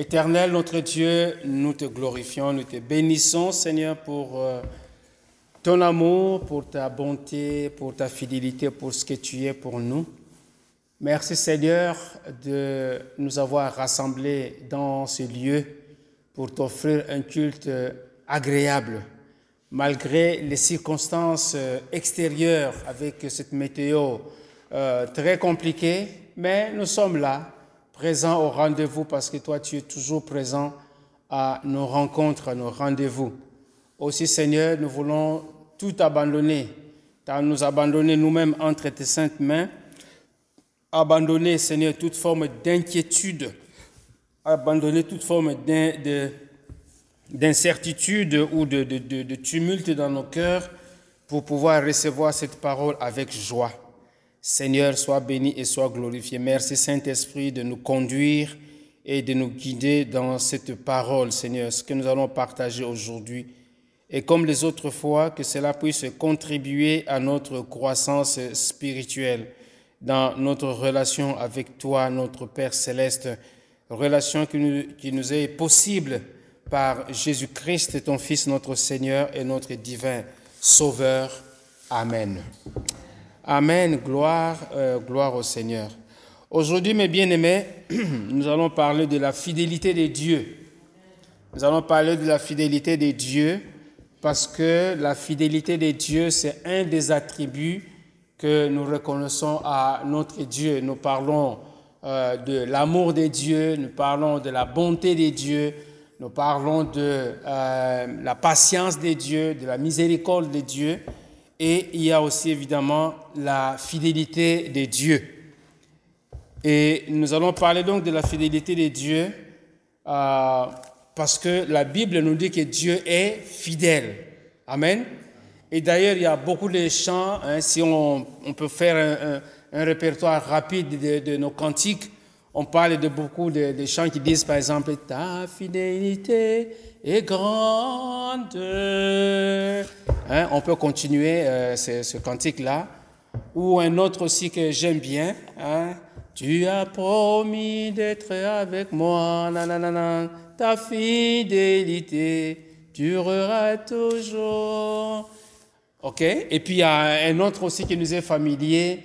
Éternel, notre Dieu, nous te glorifions, nous te bénissons, Seigneur, pour euh, ton amour, pour ta bonté, pour ta fidélité, pour ce que tu es pour nous. Merci, Seigneur, de nous avoir rassemblés dans ce lieu pour t'offrir un culte agréable, malgré les circonstances euh, extérieures avec cette météo euh, très compliquée, mais nous sommes là présent au rendez-vous parce que toi, tu es toujours présent à nos rencontres, à nos rendez-vous. Aussi, Seigneur, nous voulons tout abandonner, nous abandonner nous-mêmes entre tes saintes mains, abandonner, Seigneur, toute forme d'inquiétude, abandonner toute forme d'incertitude ou de, tumulte dans nos cœurs pour pouvoir recevoir cette parole avec joie. Seigneur, sois béni et sois glorifié. Merci Saint-Esprit de nous conduire et de nous guider dans cette parole, Seigneur, ce que nous allons partager aujourd'hui. Et comme les autres fois, que cela puisse contribuer à notre croissance spirituelle dans notre relation avec toi, notre Père céleste, relation qui nous, nous est possible par Jésus-Christ, ton Fils, notre Seigneur et notre divin Sauveur. Amen. Amen, gloire, euh, gloire au Seigneur. Aujourd'hui, mes bien-aimés, nous allons parler de la fidélité des dieux. Nous allons parler de la fidélité des dieux parce que la fidélité des dieux, c'est un des attributs que nous reconnaissons à notre Dieu. Nous parlons euh, de l'amour des dieux, nous parlons de la bonté des dieux, nous parlons de euh, la patience des dieux, de la miséricorde des dieux. Et il y a aussi évidemment la fidélité des dieux. Et nous allons parler donc de la fidélité des dieux euh, parce que la Bible nous dit que Dieu est fidèle. Amen. Et d'ailleurs, il y a beaucoup de chants, hein, si on, peut faire un, répertoire rapide de, de, nos cantiques, on parle de beaucoup de, de chants qui disent par exemple Ta fidélité est grande. Hein, on peut continuer euh, ce, cantique-là. Ou un autre aussi que j'aime bien. Hein, tu as promis d'être avec moi. Ta fidélité durera toujours. OK? Et puis il y a un autre aussi qui nous est familier.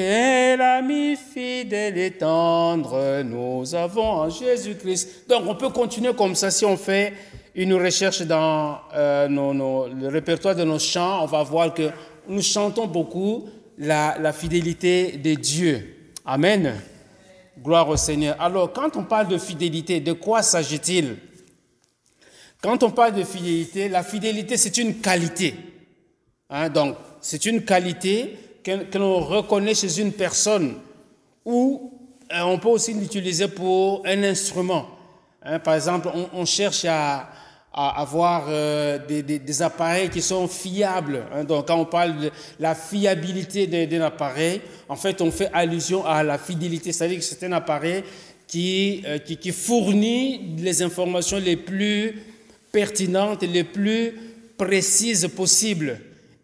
Quel ami fidèle et tendre nous avons en Jésus-Christ. Donc on peut continuer comme ça si on fait une recherche dans euh, le répertoire de nos chants. On va voir que nous chantons beaucoup la, la fidélité de Dieu. Amen. Gloire au Seigneur. Alors quand on parle de fidélité, de quoi s'agit-il? Quand on parle de fidélité, la fidélité c'est une qualité. Hein, donc c'est une qualité que, l'on reconnaît chez une personne ou euh, on peut aussi l'utiliser pour un instrument. Hein, par exemple, on, cherche à, avoir euh, des, appareils qui sont fiables. Hein, donc, quand on parle de la fiabilité d'un appareil, en fait, on fait allusion à la fidélité, c'est-à-dire que c'est un appareil qui, euh, qui fournit les informations les plus pertinentes, les plus précises possibles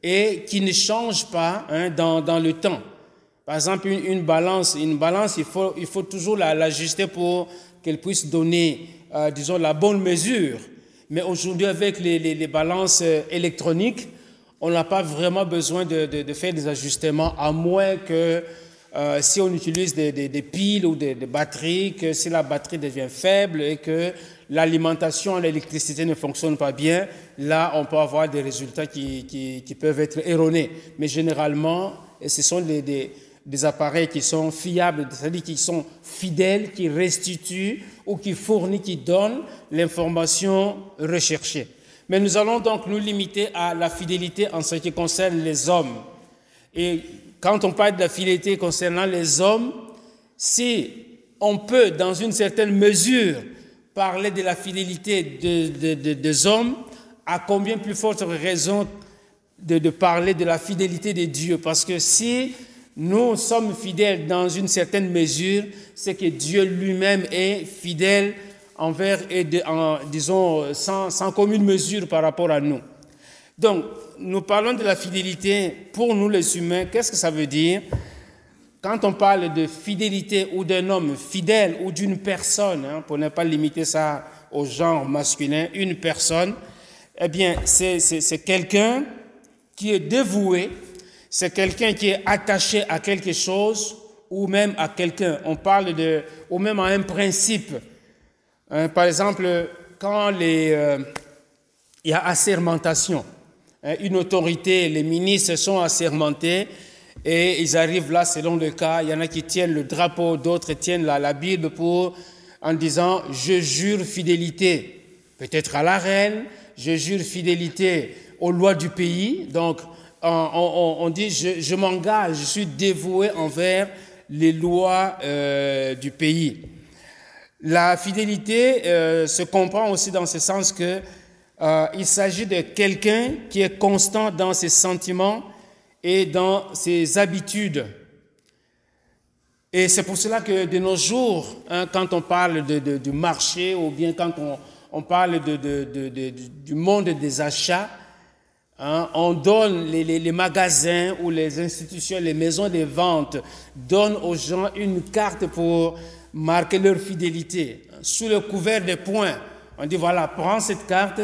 et qui ne change pas hein, dans, dans, le temps. Par exemple, une, balance, une balance, il faut, il faut toujours l'ajuster pour qu'elle puisse donner, euh, disons, la bonne mesure. Mais aujourd'hui, avec les, les, balances euh, électroniques, on n'a pas vraiment besoin de, de, faire des ajustements, à moins que euh, si on utilise des, des, des piles ou des, batteries, que si la batterie devient faible et que l'alimentation l'électricité ne fonctionne pas bien, là, on peut avoir des résultats qui, peuvent être erronés. Mais généralement, ce sont des, des, des appareils qui sont fiables, c'est-à-dire qui sont fidèles, qui restituent ou qui fournissent, qui donnent l'information recherchée. Mais nous allons donc nous limiter à la fidélité en ce qui concerne les hommes. Et quand on parle de la fidélité concernant les hommes, si on peut, dans une certaine mesure, parler de la fidélité de, de, de, des hommes, à combien plus forte raison de, parler de la fidélité de Dieu Parce que si nous sommes fidèles dans une certaine mesure, c'est que Dieu lui-même est fidèle envers et en, disons sans, sans commune mesure par rapport à nous. Donc, nous parlons de la fidélité pour nous les humains. Qu'est-ce que ça veut dire? Quand on parle de fidélité ou d'un homme fidèle ou d'une personne, hein, pour ne pas limiter ça au genre masculin, une personne, eh bien, c'est quelqu'un qui est dévoué, c'est quelqu'un qui est attaché à quelque chose ou même à quelqu'un. On parle de, ou même à un principe. Hein, par exemple, quand euh, il y a assermentation, hein, une autorité, les ministres sont assermentés, et ils arrivent là selon le cas. Il y en a qui tiennent le drapeau, d'autres tiennent la, Bible pour, en disant Je jure fidélité, peut-être à la reine, je jure fidélité aux lois du pays. Donc, on, dit Je, je m'engage, je suis dévoué envers les lois euh, du pays. La fidélité euh, se comprend aussi dans ce sens que euh, il s'agit de quelqu'un qui est constant dans ses sentiments et dans ses habitudes. Et c'est pour cela que de nos jours, hein, quand on parle de, du marché ou bien quand on, on parle de, du monde des achats, hein, on donne les, les, les, magasins ou les institutions, les maisons de vente donnent aux gens une carte pour marquer leur fidélité sous le couvert des points. On dit voilà, prends cette carte,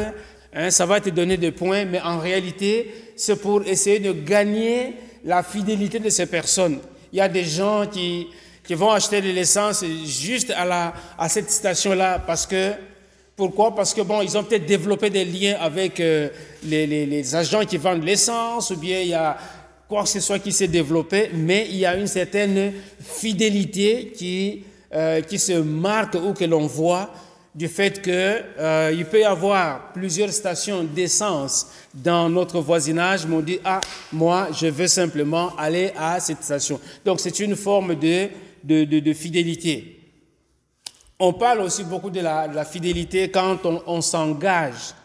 hein, ça va te donner des points, mais en réalité, c'est pour essayer de gagner la fidélité de ces personnes. Il y a des gens qui, qui vont acheter de l'essence juste à, la, à cette station-là parce que, pourquoi? Parce que, bon, ils ont peut-être développé des liens avec euh, les, les, agents qui vendent l'essence ou bien il y a quoi que ce soit qui s'est développé, mais il y a une certaine fidélité qui, euh, qui se marque ou que l'on voit du fait qu'il euh, peut y avoir plusieurs stations d'essence dans notre voisinage, mais on dit, ah, moi, je veux simplement aller à cette station. Donc, c'est une forme de, de, de, fidélité. On parle aussi beaucoup de la, fidélité quand on, s'engage,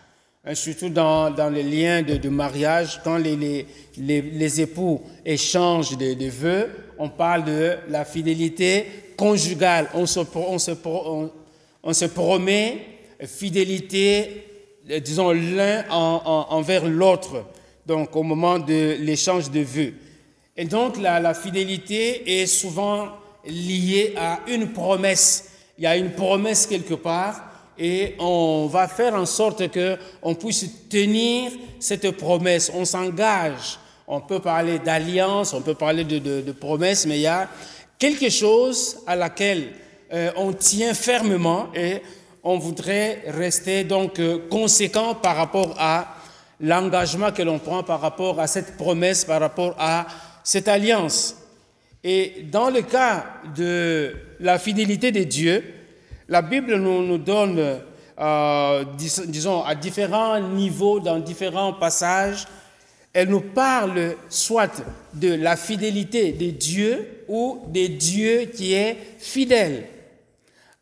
hein, surtout dans, dans les liens de, mariage, quand les, les, les, époux échangent des de vœux, on parle de la fidélité conjugale. On se, on se, on, on se promet fidélité, disons, l'un en, en, envers l'autre, donc au moment de l'échange de vœux. Et donc la, la, fidélité est souvent liée à une promesse. Il y a une promesse quelque part et on va faire en sorte que on puisse tenir cette promesse. On s'engage. On peut parler d'alliance, on peut parler de, de promesse, mais il y a quelque chose à laquelle euh, on tient fermement et on voudrait rester donc euh, conséquent par rapport à l'engagement que l'on prend par rapport à cette promesse, par rapport à cette alliance. Et dans le cas de la fidélité de Dieu, la Bible nous, donne, euh, dis, disons, à différents niveaux, dans différents passages, elle nous parle soit de la fidélité de Dieu ou de Dieu qui est fidèle.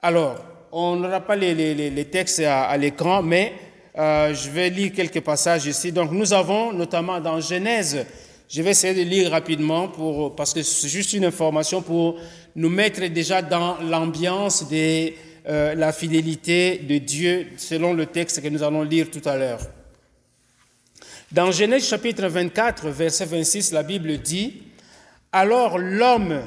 Alors, on n'aura pas les, textes à, l'écran, mais euh, je vais lire quelques passages ici. Donc, nous avons notamment dans Genèse, je vais essayer de lire rapidement parce que c'est juste une information pour nous mettre déjà dans l'ambiance de euh, la fidélité de Dieu selon le texte que nous allons lire tout à l'heure. Dans Genèse chapitre 24, verset 26, la Bible dit, Alors l'homme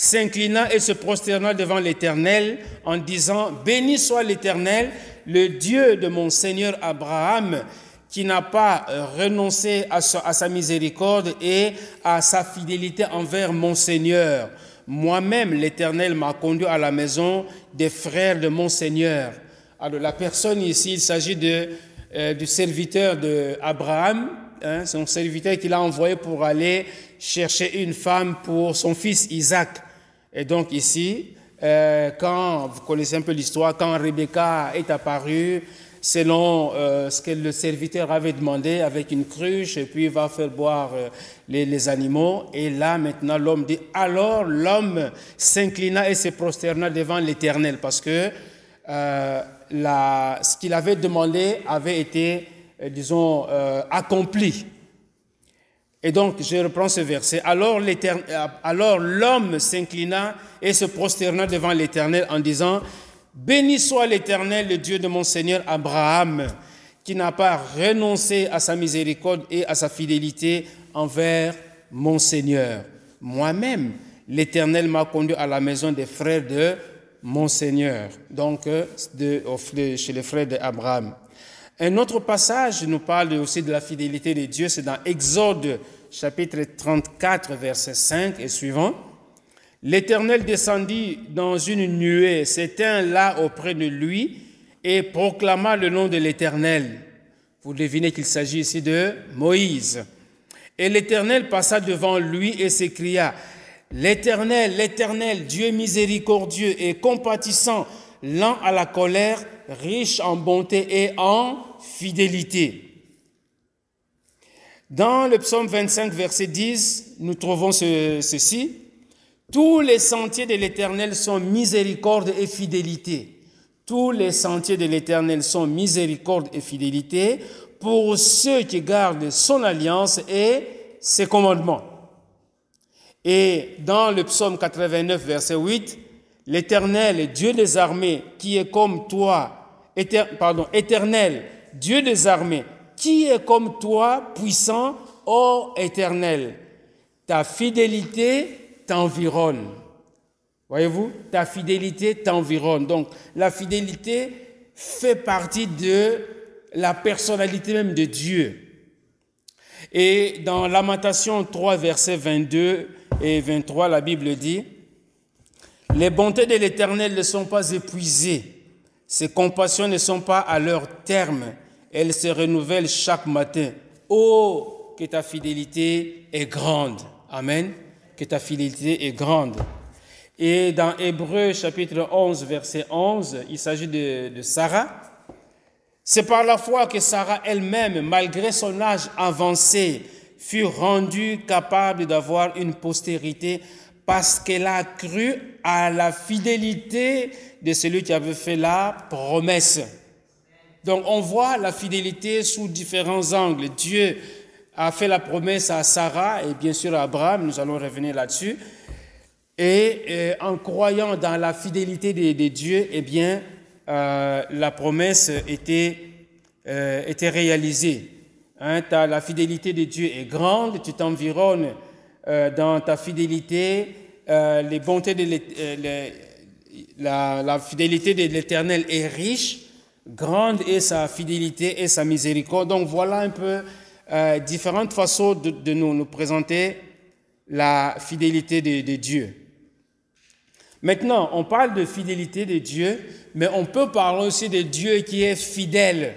s'inclina et se prosterna devant l'Éternel en disant, Béni soit l'Éternel, le Dieu de mon Seigneur Abraham, qui n'a pas renoncé à sa, à sa, miséricorde et à sa fidélité envers mon Seigneur. Moi-même, l'Éternel m'a conduit à la maison des frères de mon Seigneur. Alors la personne ici, il s'agit de, euh, du serviteur d'Abraham, hein, son serviteur qu'il a envoyé pour aller chercher une femme pour son fils Isaac. Et donc ici, euh, quand vous connaissez un peu l'histoire, quand Rebecca est apparue, selon euh, ce que le serviteur avait demandé, avec une cruche, et puis il va faire boire euh, les, animaux. Et là, maintenant, l'homme dit, alors l'homme s'inclina et se prosterna devant l'Éternel, parce que ce qu'il avait demandé avait été, disons, accompli. Et donc, je reprends ce verset. Alors, alors l'homme s'inclina et se prosterna devant l'Éternel en disant, Béni soit l'Éternel, le Dieu de mon Seigneur Abraham, qui n'a pas renoncé à sa miséricorde et à sa fidélité envers mon Seigneur. Moi-même, l'Éternel m'a conduit à la maison des frères de mon Seigneur, donc euh, chez les frères d'Abraham. Un autre passage nous parle aussi de la fidélité de Dieu, c'est dans Exode chapitre 34, verset 5 et suivant. L'Éternel descendit dans une nuée, s'éteint là auprès de lui et proclama le nom de l'Éternel. Vous devinez qu'il s'agit ici de Moïse. Et l'Éternel passa devant lui et s'écria, L'Éternel, l'Éternel, Dieu miséricordieux et compatissant, lent à la colère, riche en bonté et en fidélité. Dans le psaume 25, verset 10, nous trouvons ceci. Tous les sentiers de l'Éternel sont miséricorde et fidélité. Tous les sentiers de l'Éternel sont miséricorde et fidélité pour ceux qui gardent son alliance et ses commandements. Et dans le psaume 89, verset 8, l'Éternel, Dieu des armées, qui est comme toi, pardon, Éternel, Dieu des armées, qui est comme toi, puissant, ô Éternel? Ta fidélité t'environne. Voyez-vous, ta fidélité t'environne. Donc, la fidélité fait partie de la personnalité même de Dieu. Et dans Lamentation 3, verset 22 et 23, la Bible dit, Les bontés de l'Éternel ne sont pas épuisées, ses compassions ne sont pas à leur terme, elles se renouvellent chaque matin. Oh, que ta fidélité est grande. Amen. Que ta fidélité est grande. Et dans Hébreu chapitre 11, verset 11, il s'agit de, de Sarah. C'est par la foi que Sarah elle-même, malgré son âge avancé, fut rendue capable d'avoir une postérité parce qu'elle a cru à la fidélité de celui qui avait fait la promesse. Donc on voit la fidélité sous différents angles. Dieu a fait la promesse à Sarah et bien sûr à Abraham, nous allons revenir là-dessus. Et euh, en croyant dans la fidélité de, Dieu, eh bien, euh, la promesse était, euh, était réalisée. Hein, la fidélité de Dieu est grande, tu t'environnes euh, dans ta fidélité, euh, euh, la, fidélité de l'Éternel est riche, grande est sa fidélité et sa miséricorde. Donc voilà un peu différentes façons de, nous, présenter la fidélité de, Dieu. Maintenant, on parle de fidélité de Dieu, mais on peut parler aussi de Dieu qui est fidèle.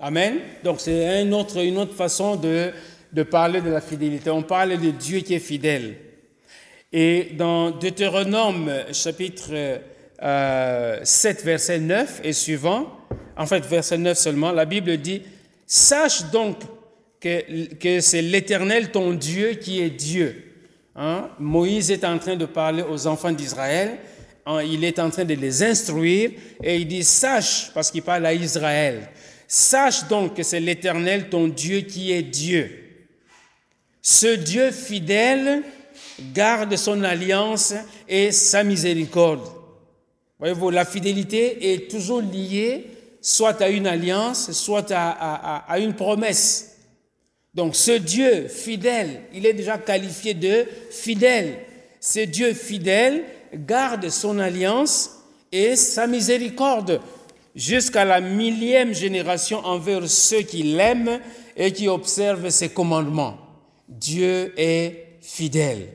Amen. Donc c'est une autre façon de, de parler de la fidélité. On parle de Dieu qui est fidèle. Et dans Deutéronome chapitre 7, euh, verset 9 et suivant, en fait verset 9 seulement, la Bible dit, Sache donc que, que c'est l'Éternel ton Dieu qui est Dieu. Hein? Moïse est en train de parler aux enfants d'Israël, hein, il est en train de les instruire et il dit, Sache, parce qu'il parle à Israël, Sache donc que c'est l'Éternel, ton Dieu, qui est Dieu. Ce Dieu fidèle garde son alliance et sa miséricorde. Voyez-vous, la fidélité est toujours liée soit à une alliance, soit à, à, une promesse. Donc ce Dieu fidèle, il est déjà qualifié de fidèle. Ce Dieu fidèle garde son alliance et sa miséricorde jusqu'à la millième génération envers ceux qui l'aiment et qui observent ses commandements. Dieu est fidèle.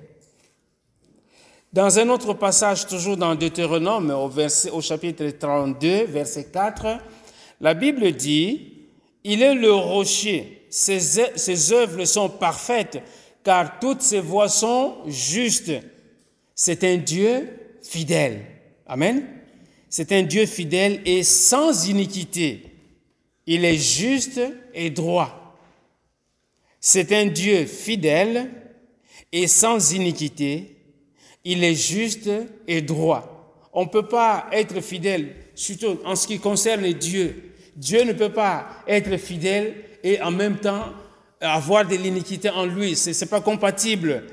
Dans un autre passage, toujours dans Deutéronome, au, chapitre 32, verset 4, la Bible dit, Il est le rocher, ses œuvres sont parfaites, car toutes ses voies sont justes. C'est un Dieu fidèle. Amen. C'est un Dieu fidèle et sans iniquité. Il est juste et droit. C'est un Dieu fidèle et sans iniquité. Il est juste et droit. On ne peut pas être fidèle, surtout en ce qui concerne Dieu. Dieu ne peut pas être fidèle et en même temps avoir de l'iniquité en lui. Ce n'est pas compatible.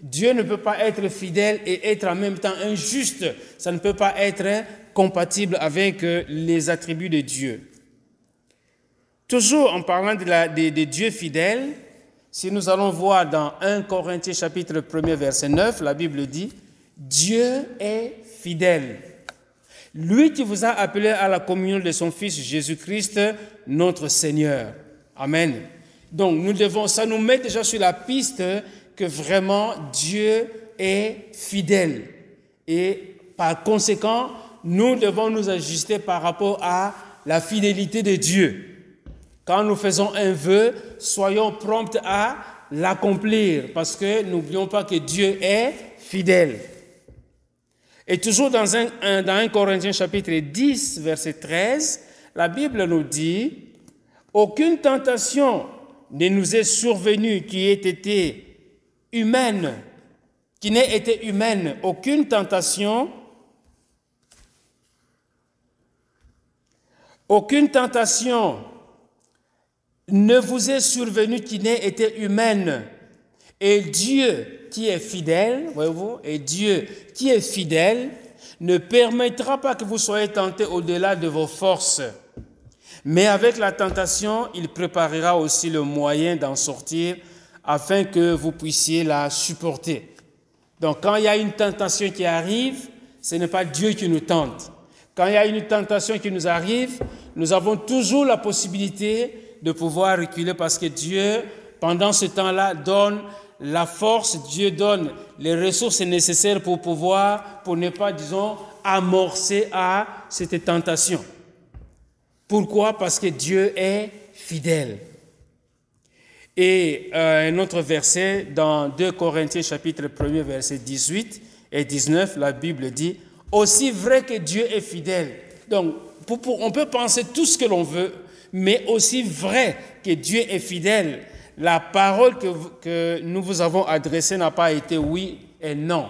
Dieu ne peut pas être fidèle et être en même temps injuste. Ça ne peut pas être compatible avec euh, les attributs de Dieu. Toujours en parlant de, la, de, Dieu fidèle, Si nous allons voir dans 1 Corinthiens chapitre 1 verset 9, la Bible dit, Dieu est fidèle. Lui qui vous a appelé à la communion de son Fils Jésus-Christ, notre Seigneur. Amen. Donc nous devons, ça nous met déjà sur la piste que vraiment Dieu est fidèle. Et par conséquent, nous devons nous ajuster par rapport à la fidélité de Dieu. Quand nous faisons un vœu, soyons prompts à l'accomplir, parce que n'oublions pas que Dieu est fidèle. Et toujours dans 1, dans Corinthiens chapitre 10, verset 13, la Bible nous dit, aucune tentation ne nous est survenue qui ait été humaine, qui n'ait été humaine, aucune tentation Aucune tentation ne vous est survenue qui n'ait été humaine. Et Dieu qui est fidèle, voyez-vous, et Dieu qui est fidèle ne permettra pas que vous soyez tentés au-delà de vos forces. Mais avec la tentation, il préparera aussi le moyen d'en sortir afin que vous puissiez la supporter. Donc quand il y a une tentation qui arrive, ce n'est pas Dieu qui nous tente. Quand il y a une tentation qui nous arrive, nous avons toujours la possibilité de pouvoir reculer parce que Dieu, pendant ce temps-là, donne la force, Dieu donne les ressources nécessaires pour pouvoir, pour ne pas, disons, amorcer à cette tentation. Pourquoi? Parce que Dieu est fidèle. Et euh, un autre verset dans 2 Corinthiens chapitre 1 verset 18 et 19, la Bible dit, aussi vrai que Dieu est fidèle. Donc, on peut penser tout ce que l'on veut, mais aussi vrai que Dieu est fidèle. La parole que, nous vous avons adressée n'a pas été oui et non.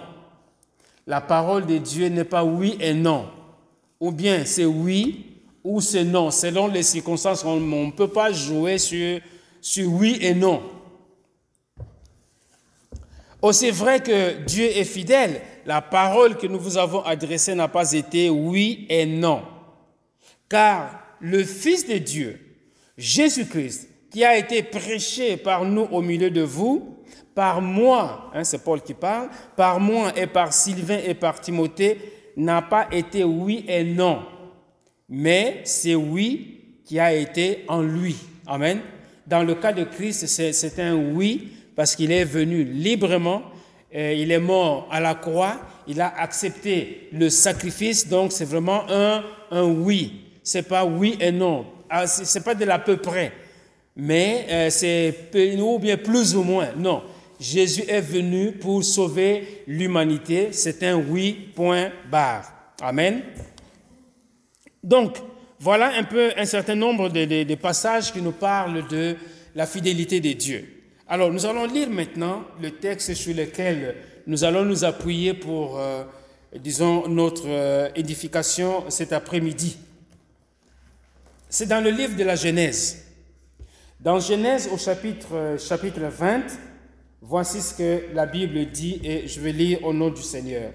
La parole de Dieu n'est pas oui et non. Ou bien c'est oui ou c'est non. Selon les circonstances, on ne peut pas jouer sur, sur oui et non. Aussi vrai que Dieu est fidèle, la parole que nous vous avons adressée n'a pas été oui et non. Car le Fils de Dieu, Jésus-Christ, qui a été prêché par nous au milieu de vous, par moi, hein, c'est Paul qui parle, par moi et par Sylvain et par Timothée, n'a pas été oui et non, mais c'est oui qui a été en lui. Amen. Dans le cas de Christ, c'est un oui parce qu'il est venu librement, euh, il est mort à la croix, il a accepté le sacrifice, donc c'est vraiment un, un oui c'est pas oui et non. Ah, c'est pas de l'à peu près, mais euh, c'est ou bien plus ou moins. Non, Jésus est venu pour sauver l'humanité. C'est un oui, point barre. Amen. Donc, voilà un peu un certain nombre de, passages qui nous parlent de la fidélité de Dieu. Alors, nous allons lire maintenant le texte sur lequel nous allons nous appuyer pour, euh, disons, notre euh, édification cet après-midi. C'est dans le livre de la Genèse. Dans Genèse au chapitre, chapitre 20, voici ce que la Bible dit et je vais lire au nom du Seigneur.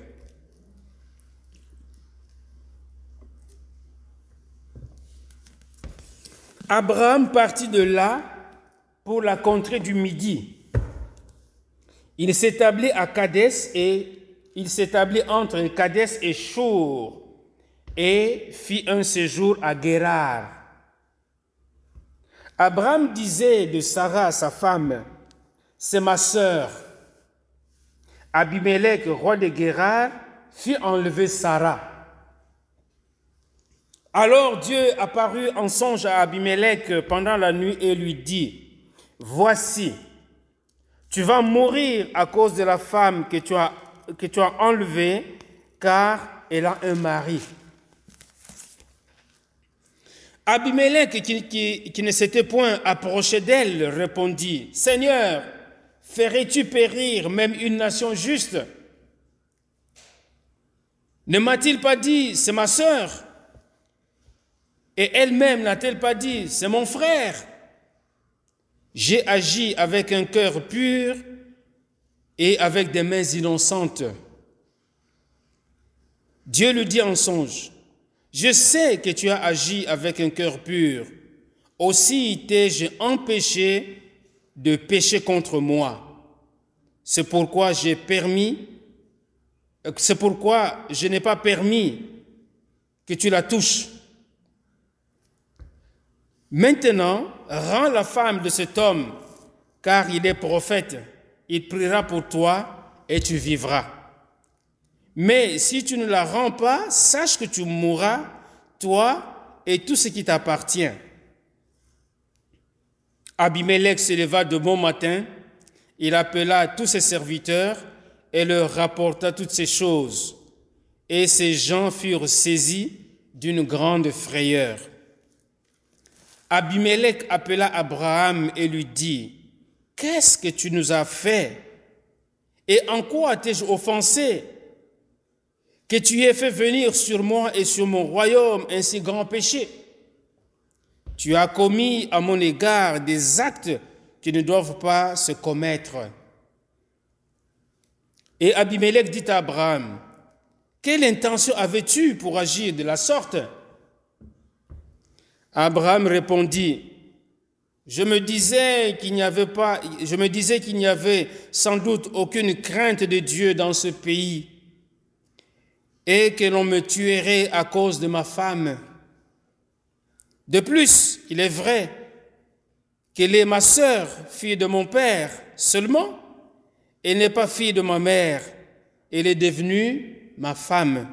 Abraham partit de là pour la contrée du Midi. Il s'établit à Cadès et il s'établit entre Cadès et Chour et fit un séjour à Guérard. Abraham disait de Sarah, sa femme, c'est ma sœur. Abimelech, roi de Guérard, fit enlever Sarah. Alors Dieu apparut en songe à Abimelech pendant la nuit et lui dit, Voici, tu vas mourir à cause de la femme que tu as, que tu as enlevée, car elle a un mari. Abimelech, qui, ne s'était point approché d'elle, répondit, Seigneur, ferais-tu périr même une nation juste? Ne m'a-t-il pas dit, c'est ma sœur Et elle-même n'a-t-elle pas dit, c'est mon frère? J'ai agi avec un cœur pur et avec des mains innocentes. Dieu lui dit en songe, je sais que tu as agi avec un cœur pur. Aussi t'ai-je empêché de pécher contre moi. C'est pourquoi j'ai permis, c'est pourquoi je n'ai pas permis que tu la touches. Maintenant, rends la femme de cet homme, car il est prophète. Il priera pour toi et tu vivras. Mais si tu ne la rends pas, sache que tu mourras, toi et tout ce qui t'appartient. Abimelech se leva de bon matin, il appela tous ses serviteurs et leur rapporta toutes ces choses. Et ces gens furent saisis d'une grande frayeur. Abimelech appela Abraham et lui dit, Qu'est-ce que tu nous as fait? Et en quoi t'ai-je offensé? Que tu aies fait venir sur moi et sur mon royaume un si grand péché. Tu as commis à mon égard des actes qui ne doivent pas se commettre. Et Abimelech dit à Abraham, Quelle intention avais-tu pour agir de la sorte? Abraham répondit, je me disais qu'il n'y avait pas, je me disais qu'il n'y avait sans doute aucune crainte de Dieu dans ce pays et que l'on me tuerait à cause de ma femme. De plus, il est vrai qu'elle est ma sœur, fille de mon père seulement. Elle n'est pas fille de ma mère. Elle est devenue ma femme.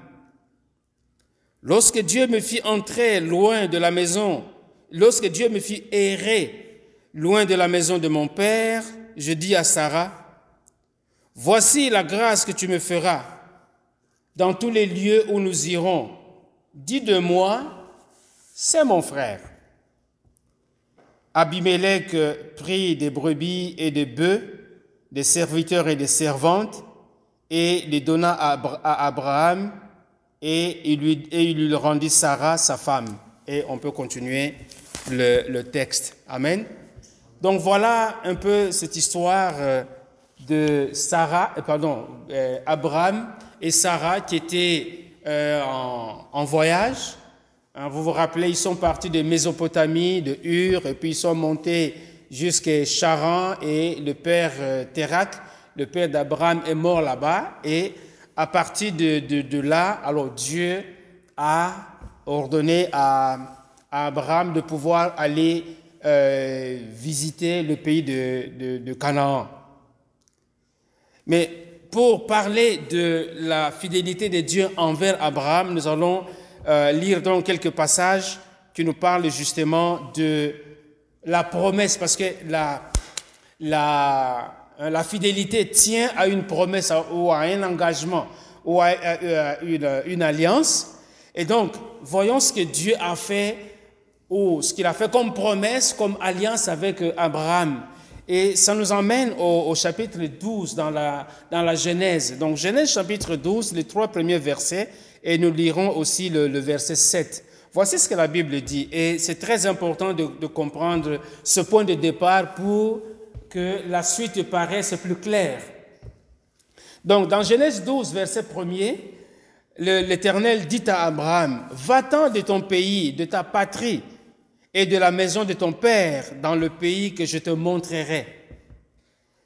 Lorsque Dieu me fit entrer loin de la maison, lorsque Dieu me fit errer loin de la maison de mon père, je dis à Sarah, voici la grâce que tu me feras dans tous les lieux où nous irons. Dis de moi, c'est mon frère. Abimelech prit des brebis et des bœufs, des serviteurs et des servantes, et les donna à Abraham et il lui, rendit Sarah, sa femme. Et on peut continuer le, texte. Amen. Donc voilà un peu cette histoire euh, de Sarah, euh, pardon, euh, Abraham et Sarah qui étaient en, voyage. Hein, vous vous rappelez, ils sont partis de Mésopotamie, de Ur, et puis ils sont montés jusqu'à Charan, et le père Terak, le père d'Abraham, est mort là-bas, et à partir de, là, alors Dieu a ordonné à, Abraham de pouvoir aller euh, visiter le pays de, Canaan. Mais pour parler de la fidélité de Dieu envers Abraham, nous allons euh, lire donc quelques passages qui nous parlent justement de la promesse, parce que la, la, euh, la fidélité tient à une promesse ou à un engagement ou à une, alliance. Et donc, voyons ce que Dieu a fait ou ce qu'il a fait comme promesse, comme alliance avec euh, Abraham. Et ça nous emmène au, chapitre 12 dans la, dans la Genèse. Donc Genèse chapitre 12, les trois premiers versets, et nous lirons aussi le, verset 7. Voici ce que la Bible dit. Et c'est très important de, de comprendre ce point de départ pour que la suite paraisse plus claire. Donc, dans Genèse 12, verset 1er, l'Éternel dit à Abraham, Va-t'en de ton pays, de ta patrie et de la maison de ton père dans le pays que je te montrerai.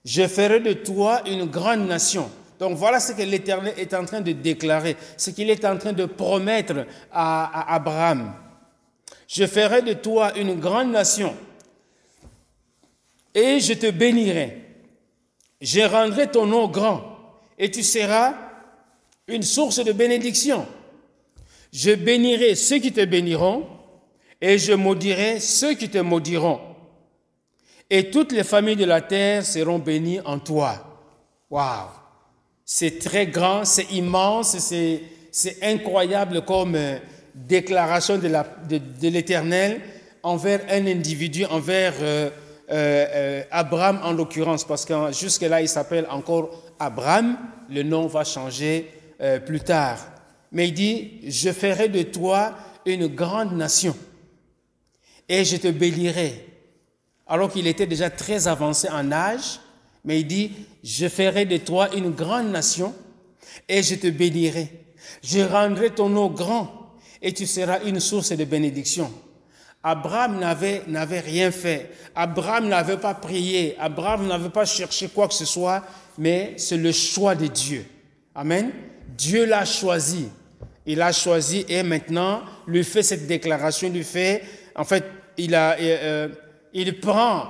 Je ferai de toi une grande nation. Donc voilà ce que l'Éternel est en train de déclarer, ce qu'il est en train de promettre à, à Abraham. Je ferai de toi une grande nation et je te bénirai. Je rendrai ton nom grand et tu seras une source de bénédiction. Je bénirai ceux qui te béniront et je maudirai ceux qui te maudiront. Et toutes les familles de la terre seront bénies en toi. Waouh! C'est très grand, c'est immense, c'est incroyable comme euh, déclaration de l'Éternel envers un individu, envers euh, euh, Abraham en l'occurrence, parce que jusque-là, il s'appelle encore Abraham, le nom va changer plus tard. Mais il dit, je ferai de toi une grande nation et je te bénirai. Alors qu'il était déjà très avancé en âge, mais il dit, je ferai de toi une grande nation et je te bénirai. Je rendrai ton nom grand et tu seras une source de bénédiction. Abraham n'avait, rien fait. Abraham n'avait pas prié. Abraham n'avait pas cherché quoi que ce soit, mais c'est le choix de Dieu. Amen. Dieu l'a choisi. Il a choisi et maintenant, lui fait cette déclaration, lui fait, en fait, il, a, euh, il prend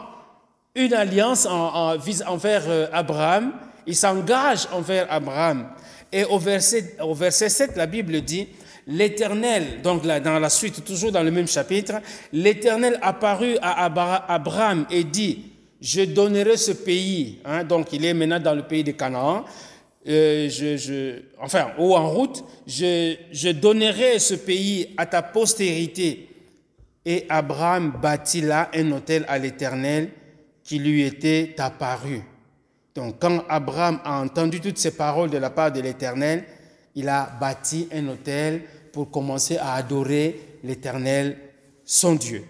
une alliance en, envers euh, Abraham, il s'engage envers Abraham. Et au verset, au verset 7, la Bible dit, L'Éternel, donc dans la suite, toujours dans le même chapitre, l'Éternel apparut à Abraham et dit, je donnerai ce pays, hein, donc il est maintenant dans le pays de Canaan, euh, enfin, ou en route, je donnerai ce pays à ta postérité. Et Abraham bâtit là un hôtel à l'Éternel qui lui était apparu. Donc quand Abraham a entendu toutes ces paroles de la part de l'Éternel, il a bâti un hôtel pour commencer à adorer l'Éternel, son Dieu.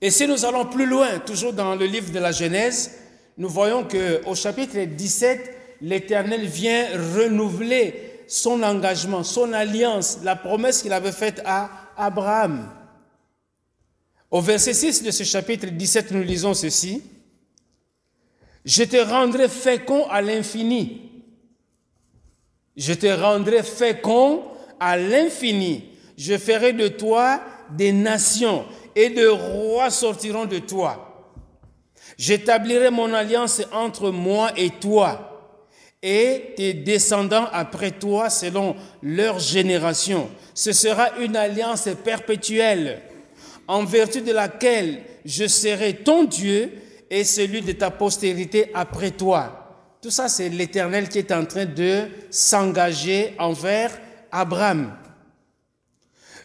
Et si nous allons plus loin, toujours dans le livre de la Genèse, nous voyons que au chapitre 17, l'Éternel vient renouveler son engagement, son alliance, la promesse qu'il avait faite à Abraham. Au verset 6 de ce chapitre 17, nous lisons ceci. Je te rendrai fécond à l'infini je te rendrai fécond à l'infini. Je ferai de toi des nations et de rois sortiront de toi. J'établirai mon alliance entre moi et toi et tes descendants après toi selon leur génération. Ce sera une alliance perpétuelle en vertu de laquelle je serai ton Dieu et celui de ta postérité après toi. Tout ça, c'est l'Éternel qui est en train de s'engager envers Abraham.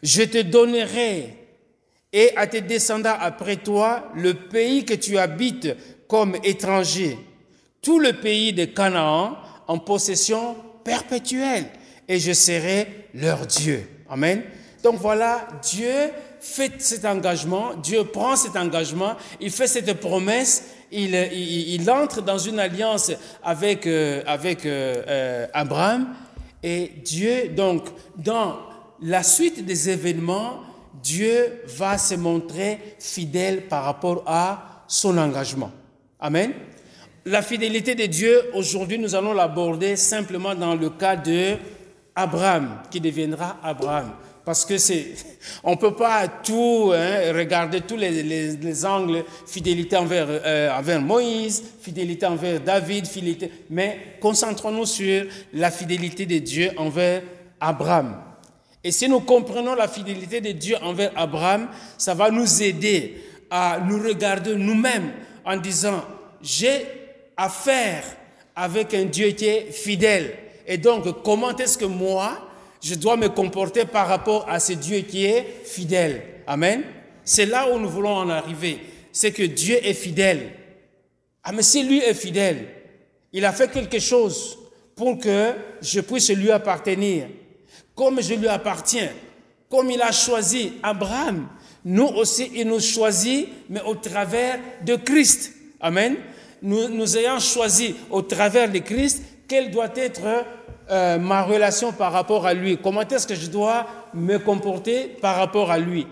Je te donnerai et à tes descendants après toi le pays que tu habites comme étranger, tout le pays de Canaan en possession perpétuelle, et je serai leur Dieu. Amen. Donc voilà, Dieu fait cet engagement, Dieu prend cet engagement, il fait cette promesse il, entre dans une alliance avec, euh, avec euh, euh, Abraham et Dieu, donc, dans la suite des événements, Dieu va se montrer fidèle par rapport à son engagement. Amen. La fidélité de Dieu, aujourd'hui, nous allons l'aborder simplement dans le cas de Abraham, qui deviendra Abraham. Parce que c'est, on peut pas tout hein, regarder tous les, les, angles, fidélité envers, euh, envers Moïse, fidélité envers David, fidélité, mais concentrons-nous sur la fidélité de Dieu envers Abraham. Et si nous comprenons la fidélité de Dieu envers Abraham, ça va nous aider à nous regarder nous-mêmes en disant, j'ai affaire avec un Dieu qui est fidèle. Et donc, comment est-ce que moi, je dois me comporter par rapport à ce Dieu qui est fidèle? Amen. C'est là où nous voulons en arriver. C'est que Dieu est fidèle. Ah, mais si lui est fidèle, il a fait quelque chose pour que je puisse lui appartenir. Comme je lui appartiens, comme il a choisi Abraham, nous aussi, il nous choisit, mais au travers de Christ. Amen. Nous, nous ayons choisi au travers de Christ, quel doit être euh, ma relation par rapport à lui? Comment est-ce que je dois me comporter par rapport à lui?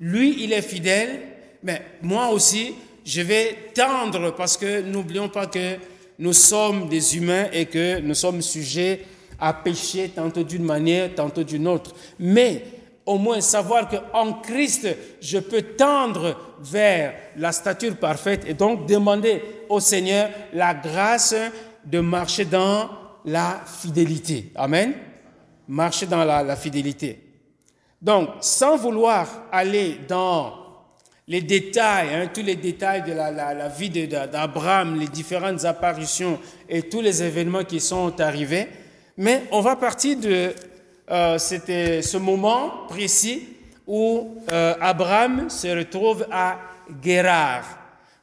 Lui, il est fidèle, mais moi aussi, je vais tendre parce que n'oublions pas que nous sommes des humains et que nous sommes sujets à pécher tantôt d'une manière, tantôt d'une autre. Mais au moins savoir qu'en Christ, je peux tendre vers la stature parfaite et donc demander au Seigneur la grâce de marcher dans la fidélité. Amen. Marcher dans la, fidélité. Donc, sans vouloir aller dans les détails, hein, tous les détails de la, vie d'Abraham, les différentes apparitions et tous les événements qui sont arrivés, mais on va partir de euh, ce moment précis où euh, Abraham se retrouve à Guérard.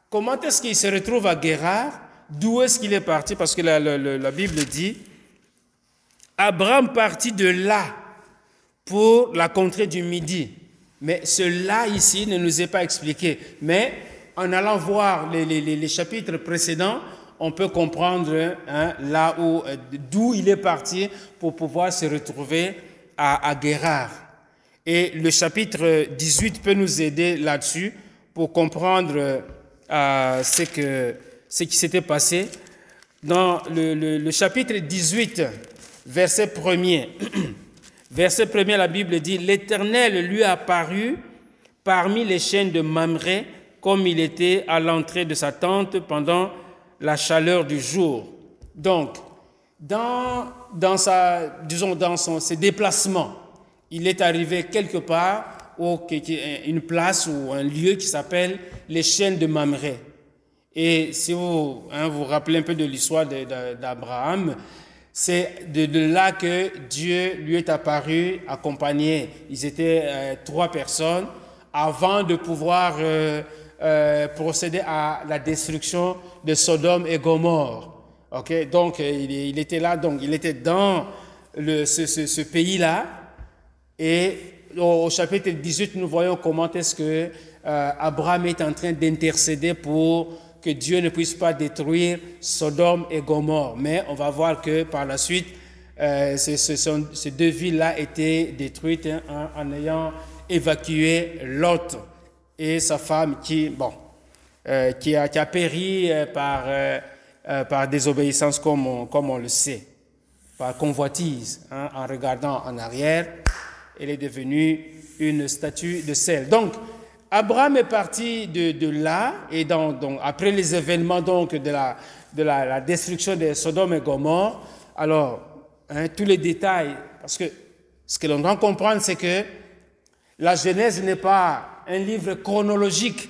Comment est-ce qu'il se retrouve à Guérard? D'où est-ce qu'il est parti? Parce que la, Bible dit, Abraham partit de là pour la contrée du Midi. Mais cela ici ne nous est pas expliqué. Mais en allant voir les, chapitres précédents, on peut comprendre hein, là où, d'où il est parti pour pouvoir se retrouver à, à. Et le chapitre 18 peut nous aider là-dessus pour comprendre euh, ce, qui s'était passé. Dans le, chapitre 18, verset 1er, verset 1er, la Bible dit, L'Éternel lui a apparu parmi les chaînes de Mamré, comme il était à l'entrée de sa tente pendant la chaleur du jour. Donc, dans, dans, sa, disons, dans ses déplacements, il est arrivé quelque part, ou une place ou un lieu qui s'appelle les chaînes de Mamré. Et si vous hein, vous rappelez un peu de l'histoire d'Abraham, c'est de, là que Dieu lui est apparu accompagné. Ils étaient euh, trois personnes avant de pouvoir euh, euh, procéder à la destruction de Sodome et Gomorre. Ok, donc il, était là, donc il était dans ce, pays-là. Et au, chapitre 18, nous voyons comment est-ce que Abraham est en train d'intercéder pour que Dieu ne puisse pas détruire Sodome et Gomorre. Mais on va voir que par la suite, euh, ces, deux villes-là étaient détruites hein, en, ayant évacué Lot et sa femme qui, bon, euh, qui, a, qui, a, péri euh, par, par désobéissance comme on, comme on le sait, par convoitise. Hein, en regardant en arrière, elle est devenue une statue de sel. Donc, Abraham est parti de, là, et donc, après les événements donc, de, la, de la, destruction de Sodome et Gomorre, alors, hein, tous les détails, parce que ce que l'on doit comprendre, c'est que la Genèse n'est pas un livre chronologique.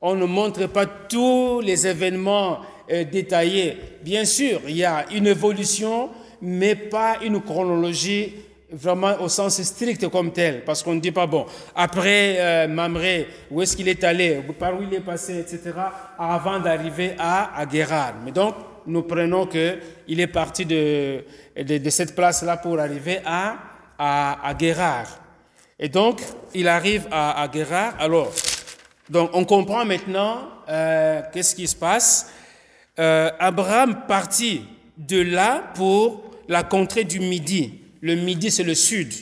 On ne montre pas tous les événements euh, détaillés. Bien sûr, il y a une évolution, mais pas une chronologie vraiment au sens strict comme tel, parce qu'on ne dit pas, bon, après euh, Mamré, où est-ce qu'il est allé, par où il est passé, etc., avant d'arriver à, à Mais donc, nous prenons qu'il est parti de, cette place-là pour arriver à, à, à Et donc, il arrive à, à Alors, donc, on comprend maintenant euh, qu'est-ce qui se passe. Euh, Abraham partit de là pour la contrée du Midi. Le midi, c'est le sud.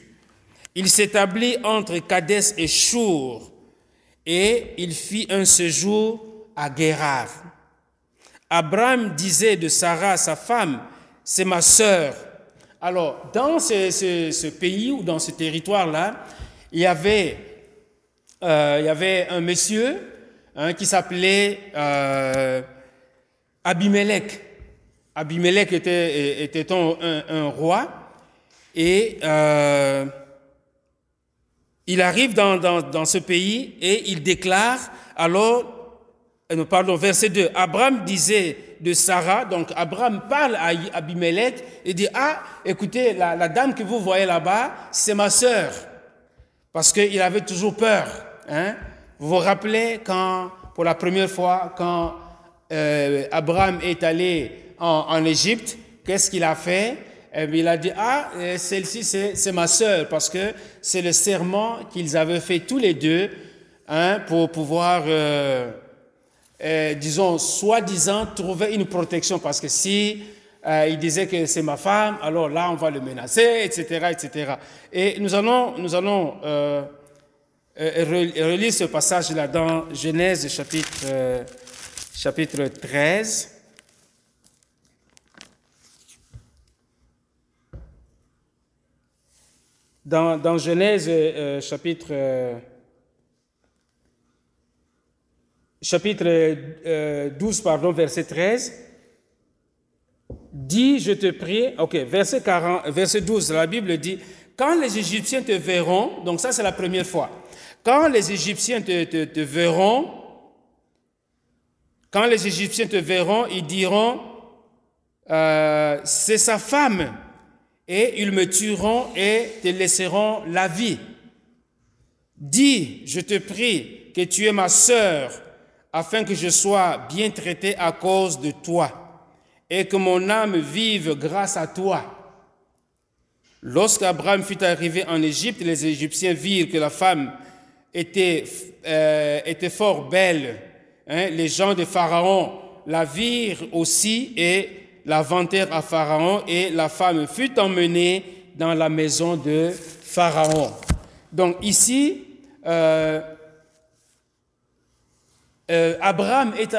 Il s'établit entre Kadès et Chour et il fit un séjour à Guérard. Abraham disait de Sarah, sa femme, c'est ma sœur. Alors, dans ce, pays ou dans ce territoire-là, il y avait, euh, il y avait un monsieur hein, qui s'appelait euh, Abimelech. Abimelech était, un roi et euh, il arrive dans, ce pays et il déclare, alors, euh, pardon, verset 2, Abraham disait de Sarah, donc Abraham parle à Abimelech et dit, ah, écoutez, la, la dame que vous voyez là-bas, c'est ma sœur. Parce qu'il avait toujours peur. Hein? Vous vous rappelez quand, pour la première fois, quand euh, Abraham est allé en, en Égypte, qu'est-ce qu'il a fait? Et il a dit, ah, euh, celle-ci, c'est ma sœur, parce que c'est le serment qu'ils avaient fait tous les deux hein, pour pouvoir, euh, disons, soi-disant, trouver une protection. Parce que si il disait que c'est ma femme, alors là, on va le menacer, etc., etc. Et nous allons, nous allons relire ce passage-là dans Genèse chapitre, chapitre 13. Dans, Genèse euh, chapitre, euh, chapitre 12, euh, pardon, verset 13, dis, je te prie, ok, verset, 40, verset 12, la Bible dit, quand les Égyptiens te verront, donc ça c'est la première fois, quand les Égyptiens te, te verront, quand les Égyptiens te verront, ils diront, c'est sa femme et ils me tueront et te laisseront la vie. Dis, je te prie, que tu es ma sœur, afin que je sois bien traité à cause de toi, et que mon âme vive grâce à toi. Lorsqu'Abraham fut arrivé en Égypte, les Égyptiens virent que la femme était, euh, était fort belle. Hein. Les gens de Pharaon la virent aussi et la vantèrent à Pharaon et la femme fut emmenée dans la maison de Pharaon. Donc ici, euh, euh, Abraham est,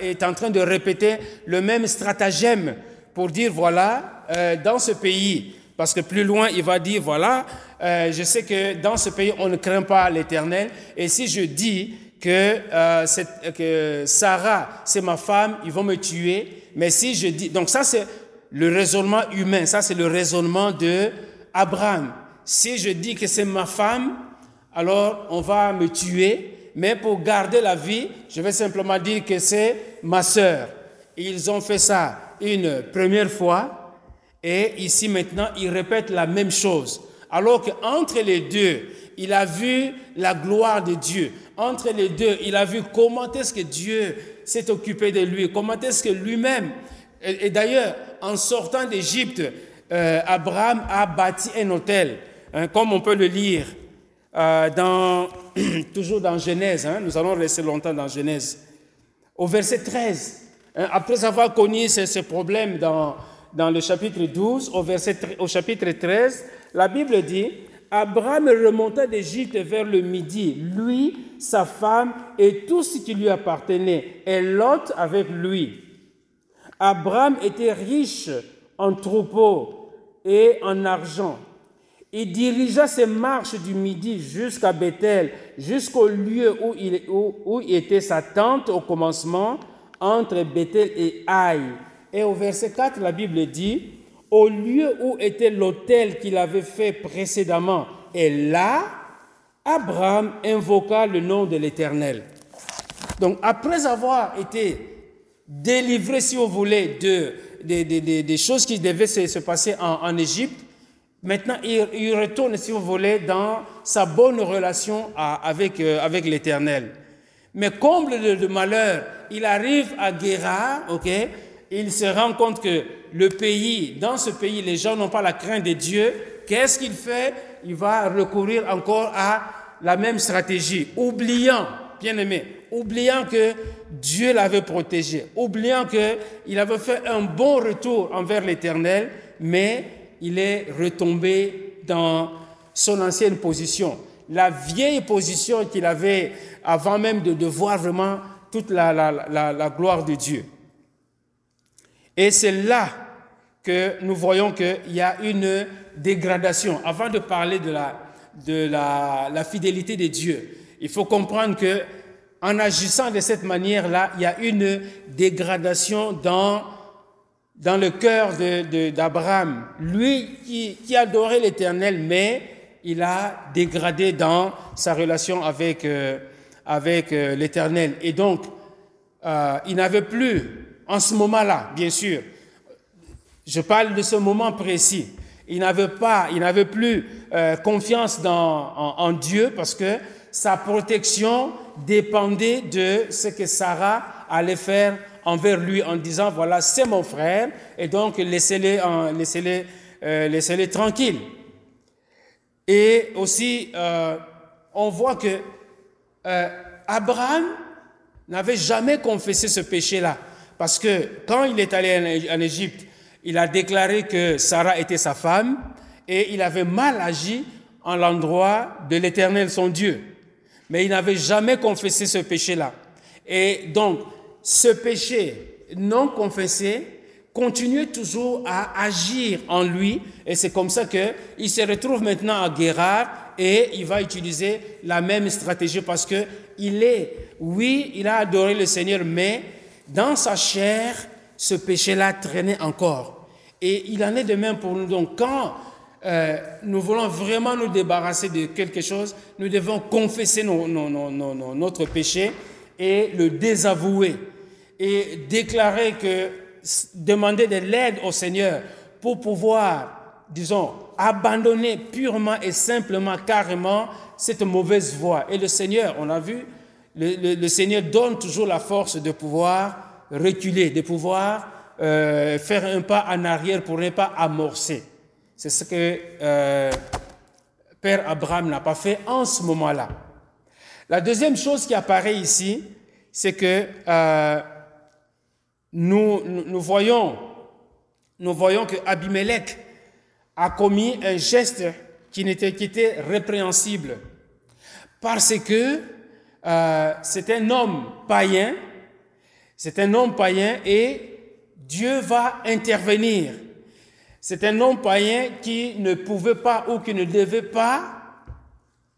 est, en train de répéter le même stratagème pour dire, voilà, euh, dans ce pays, parce que plus loin, il va dire, voilà, euh, je sais que dans ce pays, on ne craint pas l'Éternel, et si je dis que, euh, que Sarah, c'est ma femme, ils vont me tuer, mais si je dis, donc ça c'est le raisonnement humain, ça c'est le raisonnement de Abraham. Si je dis que c'est ma femme, alors on va me tuer, mais pour garder la vie, je vais simplement dire que c'est ma sœur. Ils ont fait ça une première fois et ici maintenant, ils répètent la même chose. Alors qu'entre les deux, il a vu la gloire de Dieu. Entre les deux, il a vu comment est-ce que Dieu s'est occupé de lui, comment est-ce que lui-même, et, d'ailleurs, en sortant d'Égypte, euh, Abraham a bâti un hôtel, hein, comme on peut le lire euh, toujours dans Genèse, hein, nous allons rester longtemps dans Genèse, au verset 13. Hein, après avoir connu ces, problèmes dans, dans le chapitre 12, au, verset, au chapitre 13, la Bible dit, Abraham remonta d'Égypte vers le midi, lui, sa femme et tout ce qui lui appartenait, et Lot avec lui. Abraham était riche en troupeaux et en argent. Il dirigea ses marches du midi jusqu'à Bethel, jusqu'au lieu où, il, où, était sa tente au commencement, entre Bethel et Haï. Et au verset 4, la Bible dit, au lieu où était l'autel qu'il avait fait précédemment, et là, Abraham invoqua le nom de l'Éternel. Donc, après avoir été délivré, si vous voulez, de, des choses qui devaient se, passer en Égypte, Maintenant, il, retourne, si vous voulez, dans sa bonne relation avec, euh, avec l'Éternel. Mais comble de, malheur, il arrive à Guérard, ok? Il se rend compte que le pays, dans ce pays, les gens n'ont pas la crainte de Dieu. Qu'est-ce qu'il fait? Il va recourir encore à la même stratégie, oubliant, bien aimé, oubliant que Dieu l'avait protégé, oubliant qu'il avait fait un bon retour envers l'Éternel, mais il est retombé dans son ancienne position, la vieille position qu'il avait avant même de, voir vraiment toute la, gloire de Dieu. Et c'est là que nous voyons qu'il y a une dégradation. Avant de parler de la, de la, fidélité de Dieu, il faut comprendre que en agissant de cette manière-là, il y a une dégradation dans dans le cœur d'Abraham, lui qui, adorait l'Éternel, mais il a dégradé dans sa relation avec, euh, avec euh, l'Éternel. Et donc, euh, il n'avait plus, en ce moment-là, bien sûr, je parle de ce moment précis, il n'avait pas, il n'avait plus confiance dans, en Dieu parce que sa protection dépendait de ce que Sarah allait faire envers lui en disant, voilà, c'est mon frère, et donc laissez-les laissez euh, laissez tranquilles. Et aussi, euh, on voit que euh, Abraham n'avait jamais confessé ce péché-là, parce que quand il est allé en Égypte, il a déclaré que Sarah était sa femme, et il avait mal agi en l'endroit de l'Éternel, son Dieu. Mais il n'avait jamais confessé ce péché-là. Et donc, ce péché non confessé continue toujours à agir en lui et c'est comme ça qu'il se retrouve maintenant à Guérard et il va utiliser la même stratégie parce que il est, oui, il a adoré le Seigneur, mais dans sa chair, ce péché-là traînait encore. Et il en est de même pour nous. Donc quand euh, nous voulons vraiment nous débarrasser de quelque chose, nous devons confesser notre péché et le désavouer et déclarer que demander de l'aide au Seigneur pour pouvoir, disons, abandonner purement et simplement, carrément, cette mauvaise voie. Et le Seigneur, on a vu, le, Seigneur donne toujours la force de pouvoir reculer, de pouvoir euh, faire un pas en arrière pour ne pas amorcer. C'est ce que euh, Père Abraham n'a pas fait en ce moment-là. La deuxième chose qui apparaît ici, c'est que euh, nous, voyons, nous voyons que Abimelech a commis un geste qui était, qui était répréhensible. Parce que euh, c'est un homme païen, c'est un homme païen et Dieu va intervenir. C'est un homme païen qui ne pouvait pas ou qui ne devait pas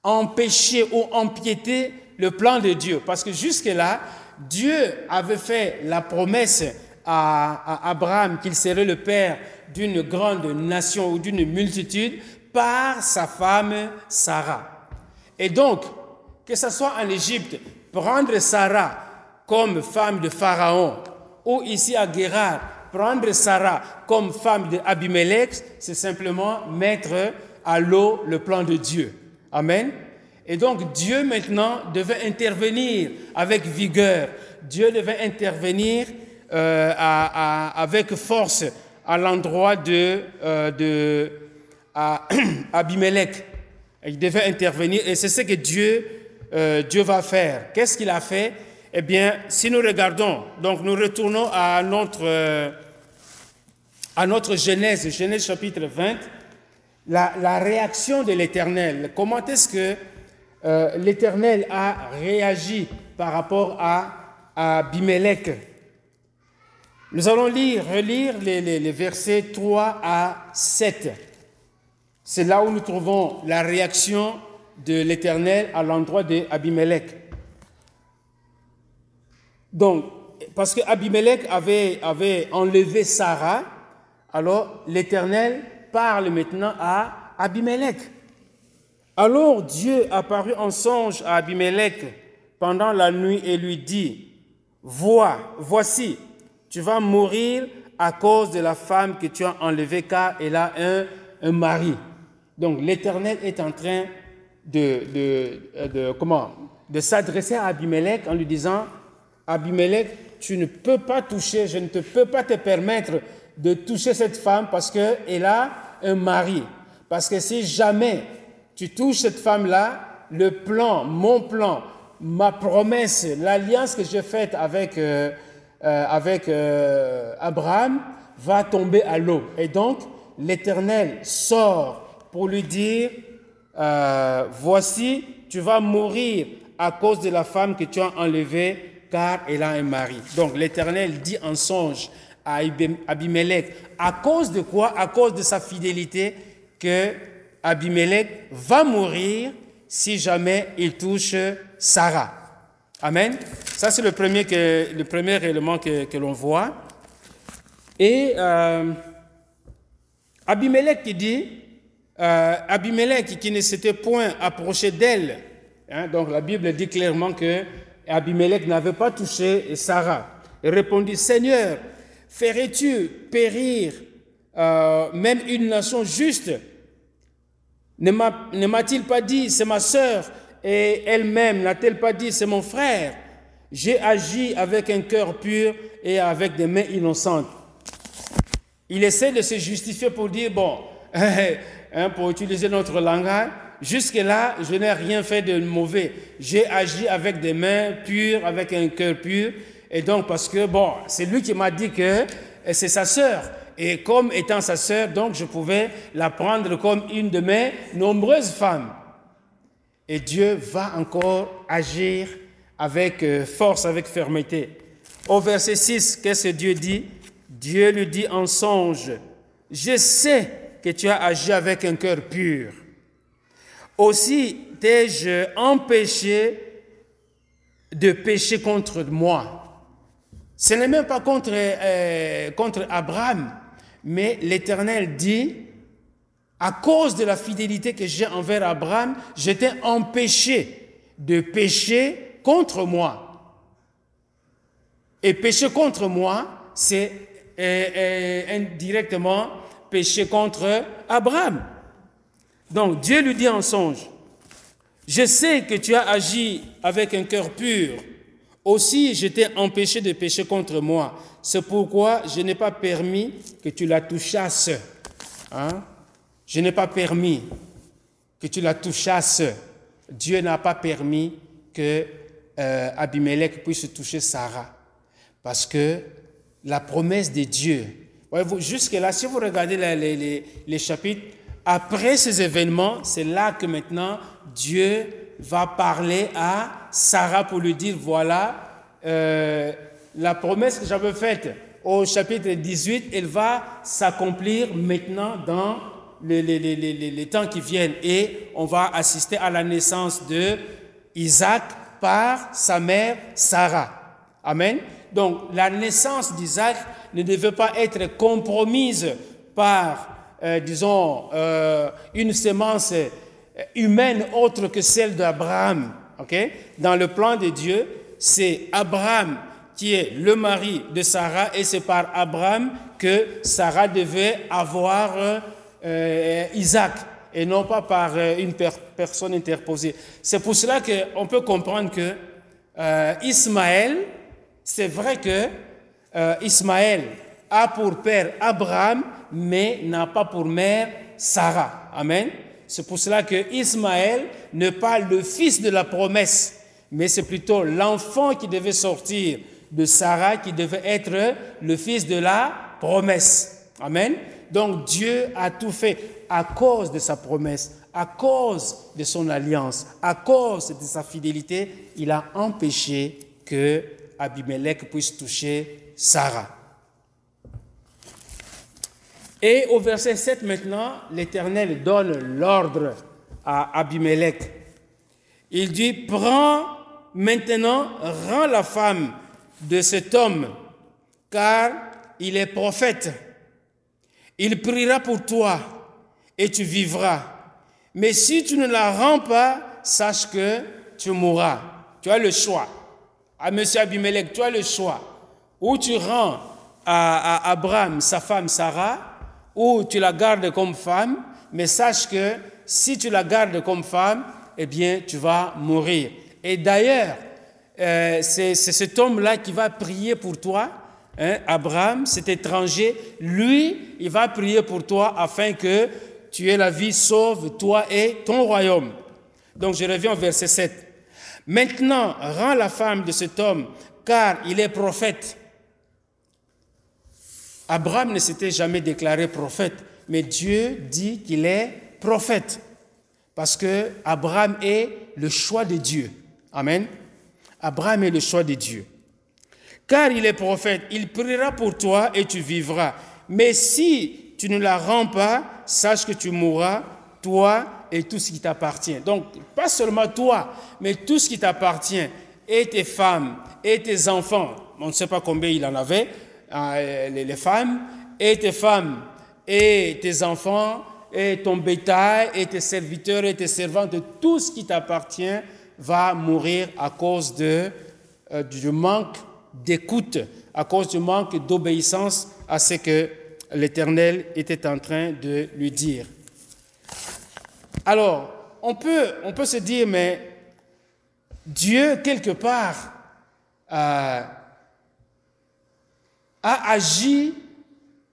empêcher ou empiéter le plan de Dieu. Parce que jusque-là, Dieu avait fait la promesse à, Abraham qu'il serait le père d'une grande nation ou d'une multitude par sa femme Sarah. Et donc, que ce soit en Égypte, prendre Sarah comme femme de Pharaon, ou ici à Guérard, prendre Sarah comme femme d'Abimelech, c'est simplement mettre à l'eau le plan de Dieu. Amen. Et donc Dieu maintenant devait intervenir avec vigueur. Dieu devait intervenir euh, avec force à l'endroit de, euh. Il devait intervenir et c'est ce que Dieu, euh, Dieu va faire. Qu'est-ce qu'il a fait? Eh bien, si nous regardons, donc nous retournons à notre, à notre Genèse, Genèse chapitre 20, la, la réaction de l'Éternel. Comment est-ce que euh, l'Éternel a réagi par rapport à, Abimelech. Nous allons lire, relire les, versets 3 à 7. C'est là où nous trouvons la réaction de l'Éternel à l'endroit d'Abimelech. Donc, parce que Abimelech avait, avait enlevé Sarah, alors l'Éternel parle maintenant à Abimelech. Alors Dieu apparut en songe à Abimelech pendant la nuit et lui dit, Vois, voici, tu vas mourir à cause de la femme que tu as enlevée car elle a un, un mari. Donc l'Éternel est en train de, de, de comment, de s'adresser à Abimelech en lui disant, Abimelech, tu ne peux pas toucher, je ne te peux pas te permettre de toucher cette femme parce qu'elle a un mari. Parce que si jamais tu touches cette femme-là, le plan, mon plan, ma promesse, l'alliance que j'ai faite avec, euh, euh, euh, Abraham va tomber à l'eau. Et donc, l'Éternel sort pour lui dire, voici, tu vas mourir à cause de la femme que tu as enlevée, car elle a un mari. Donc, l'Éternel dit en songe à Abimelech, à cause de quoi? À cause de sa fidélité, que Abimelech va mourir si jamais il touche Sarah. Amen. Ça, c'est le premier, élément que, que l'on voit. Et euh, Abimelech qui dit, euh, Abimelech qui ne s'était point approché d'elle, hein, donc la Bible dit clairement que Abimelech n'avait pas touché Sarah. Il répondit, Seigneur, ferais-tu périr euh, même une nation juste ne m'a-t-il pas dit, c'est ma sœur, et elle-même n'a-t-elle pas dit, c'est mon frère? J'ai agi avec un cœur pur et avec des mains innocentes. Il essaie de se justifier pour dire, bon, hein, pour utiliser notre langage, jusque-là, je n'ai rien fait de mauvais. J'ai agi avec des mains pures, avec un cœur pur, et donc parce que, bon, c'est lui qui m'a dit que c'est sa sœur. Et comme étant sa sœur, donc je pouvais la prendre comme une de mes nombreuses femmes. Et Dieu va encore agir avec euh, force, avec fermeté. Au verset 6, qu'est-ce que Dieu dit? Dieu lui dit en songe, je sais que tu as agi avec un cœur pur. Aussi t'ai-je empêché de pécher contre moi. Ce n'est même pas contre, euh, contre Abraham, mais l'Éternel dit, à cause de la fidélité que j'ai envers Abraham, j'étais empêché de pécher contre moi. Et pécher contre moi, c'est euh, euh, indirectement pécher contre Abraham. Donc Dieu lui dit en songe, je sais que tu as agi avec un cœur pur. Aussi, j'étais empêché de pécher contre moi. C'est pourquoi je n'ai pas permis que tu la touchasses. Hein? Je n'ai pas permis que tu la touchasses. Dieu n'a pas permis que euh, Abimelech puisse toucher Sarah. Parce que la promesse de Dieu, jusque-là, si vous regardez les, chapitres, après ces événements, c'est là que maintenant Dieu va parler à Sarah pour lui dire, voilà, euh, la promesse que j'avais faite au chapitre 18, elle va s'accomplir maintenant dans les, temps qui viennent et on va assister à la naissance de Isaac par sa mère Sarah. Amen. Donc la naissance d'Isaac ne devait pas être compromise par, euh, disons, euh, une sémence humaine autre que celle d'Abraham. Dans le plan de Dieu, c'est Abraham qui est le mari de Sarah et c'est par Abraham que Sarah devait avoir euh, Isaac et non pas par euh, une personne interposée. C'est pour cela qu'on peut comprendre que euh, Ismaël, c'est vrai que Ismaël a pour père Abraham, mais n'a pas pour mère Sarah. Amen? C'est pour cela que Ismaël n'est pas le fils de la promesse, mais c'est plutôt l'enfant qui devait sortir de Sarah qui devait être le fils de la promesse. Amen. Donc Dieu a tout fait à cause de sa promesse, à cause de son alliance, à cause de sa fidélité. Il a empêché que Abimelech puisse toucher Sarah. Et au verset 7 maintenant, l'Éternel donne l'ordre à Abimelech. Il dit, prends maintenant, rends la femme de cet homme, car il est prophète. Il priera pour toi et tu vivras. Mais si tu ne la rends pas, sache que tu mourras. Tu as le choix. À monsieur Abimelech, tu as le choix. Ou tu rends à, Abraham sa femme Sarah, ou tu la gardes comme femme, mais sache que si tu la gardes comme femme, eh bien, tu vas mourir. Et d'ailleurs, euh, c'est cet homme-là qui va prier pour toi, hein, Abraham, cet étranger, lui, il va prier pour toi afin que tu aies la vie sauve, toi et ton royaume. Donc je reviens au verset 7. Maintenant, rends la femme de cet homme, car il est prophète. Abraham ne s'était jamais déclaré prophète, mais Dieu dit qu'il est prophète, parce que Abraham est le choix de Dieu. Amen. Abraham est le choix de Dieu. Car il est prophète, il priera pour toi et tu vivras. Mais si tu ne la rends pas, sache que tu mourras, toi et tout ce qui t'appartient. Donc, pas seulement toi, mais tout ce qui t'appartient, et tes femmes, et tes enfants. On ne sait pas combien il en avait, les femmes, et tes femmes, et tes enfants, et ton bétail, et tes serviteurs, et tes servantes, tout ce qui t'appartient, va mourir à cause de, euh, du manque d'écoute, à cause du manque d'obéissance à ce que l'Éternel était en train de lui dire. Alors, on peut, on peut se dire, mais Dieu, quelque part, euh, a agi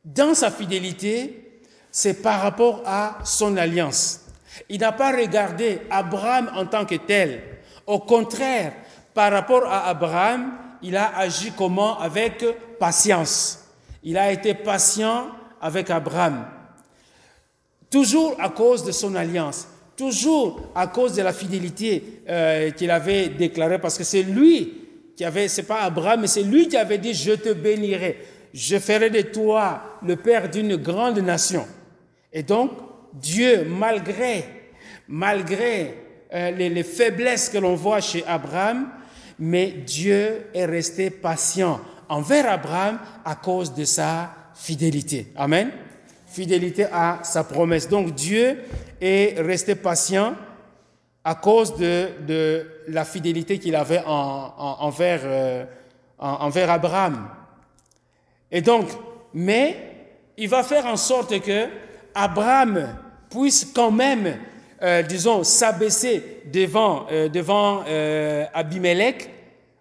dans sa fidélité, c'est par rapport à son alliance. Il n'a pas regardé Abraham en tant que tel, au contraire, par rapport à Abraham, il a agi comment Avec patience. Il a été patient avec Abraham. Toujours à cause de son alliance, toujours à cause de la fidélité euh, qu'il avait déclarée, parce que c'est lui qui avait, c'est pas Abraham, mais c'est lui qui avait dit, je te bénirai, je ferai de toi le père d'une grande nation. Et donc, Dieu, malgré, malgré euh, les, faiblesses que l'on voit chez Abraham, mais Dieu est resté patient envers Abraham à cause de sa fidélité. Amen. Fidélité à sa promesse. Donc Dieu est resté patient à cause de, la fidélité qu'il avait envers, euh, envers Abraham. Et donc, mais il va faire en sorte que Abraham puisse quand même euh, disons, s'abaisser devant, euh, devant euh, Abimelech,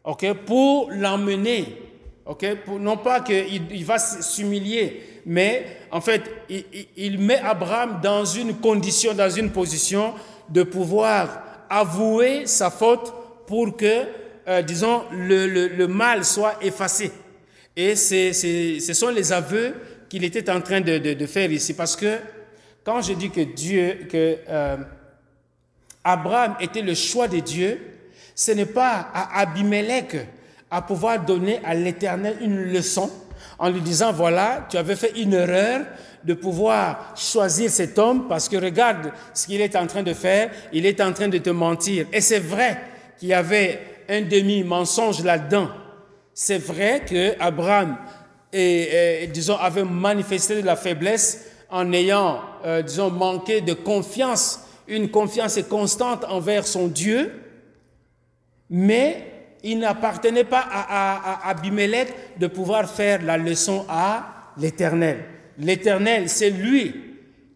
ok, pour l'emmener, ok, pour, non pas qu'il il va s'humilier, mais en fait, il, met Abraham dans une condition, dans une position de pouvoir avouer sa faute pour que, disons, le, le, mal soit effacé. Et ce sont les aveux qu'il était en train de, de, de faire ici, parce que quand je dis que Dieu, que euh, Abraham était le choix de Dieu, ce n'est pas à Abimelech à pouvoir donner à l'Éternel une leçon en lui disant, voilà, tu avais fait une erreur de pouvoir choisir cet homme parce que regarde ce qu'il est en train de faire, il est en train de te mentir. Et c'est vrai qu'il y avait un demi-mensonge là-dedans. C'est vrai que Abraham, disons, avait manifesté de la faiblesse en ayant, euh, disons, manqué de confiance, une confiance constante envers son Dieu, mais il n'appartenait pas à, à, Abimelech de pouvoir faire la leçon à l'Éternel. L'Éternel, c'est lui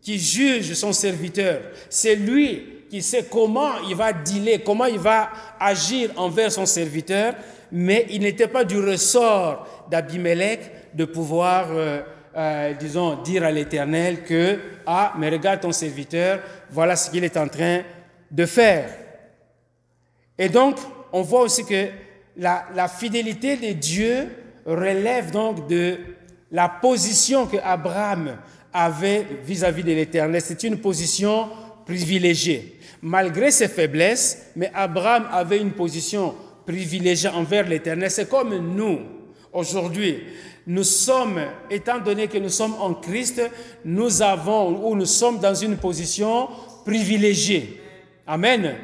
qui juge son serviteur. C'est lui qui sait comment il va dealer, comment il va agir envers son serviteur, mais il n'était pas du ressort d'Abimelech de pouvoir, euh, euh, disons, dire à l'Éternel que, ah, mais regarde ton serviteur, voilà ce qu'il est en train de faire. Et donc, on voit aussi que la, fidélité de Dieu relève donc de la position que Abraham avait vis-à-vis de l'Éternel. C'est une position privilégiée. Malgré ses faiblesses, mais Abraham avait une position privilégiée envers l'Éternel. C'est comme nous, aujourd'hui. Nous sommes, étant donné que nous sommes en Christ, nous avons ou nous sommes dans une position privilégiée. Amen.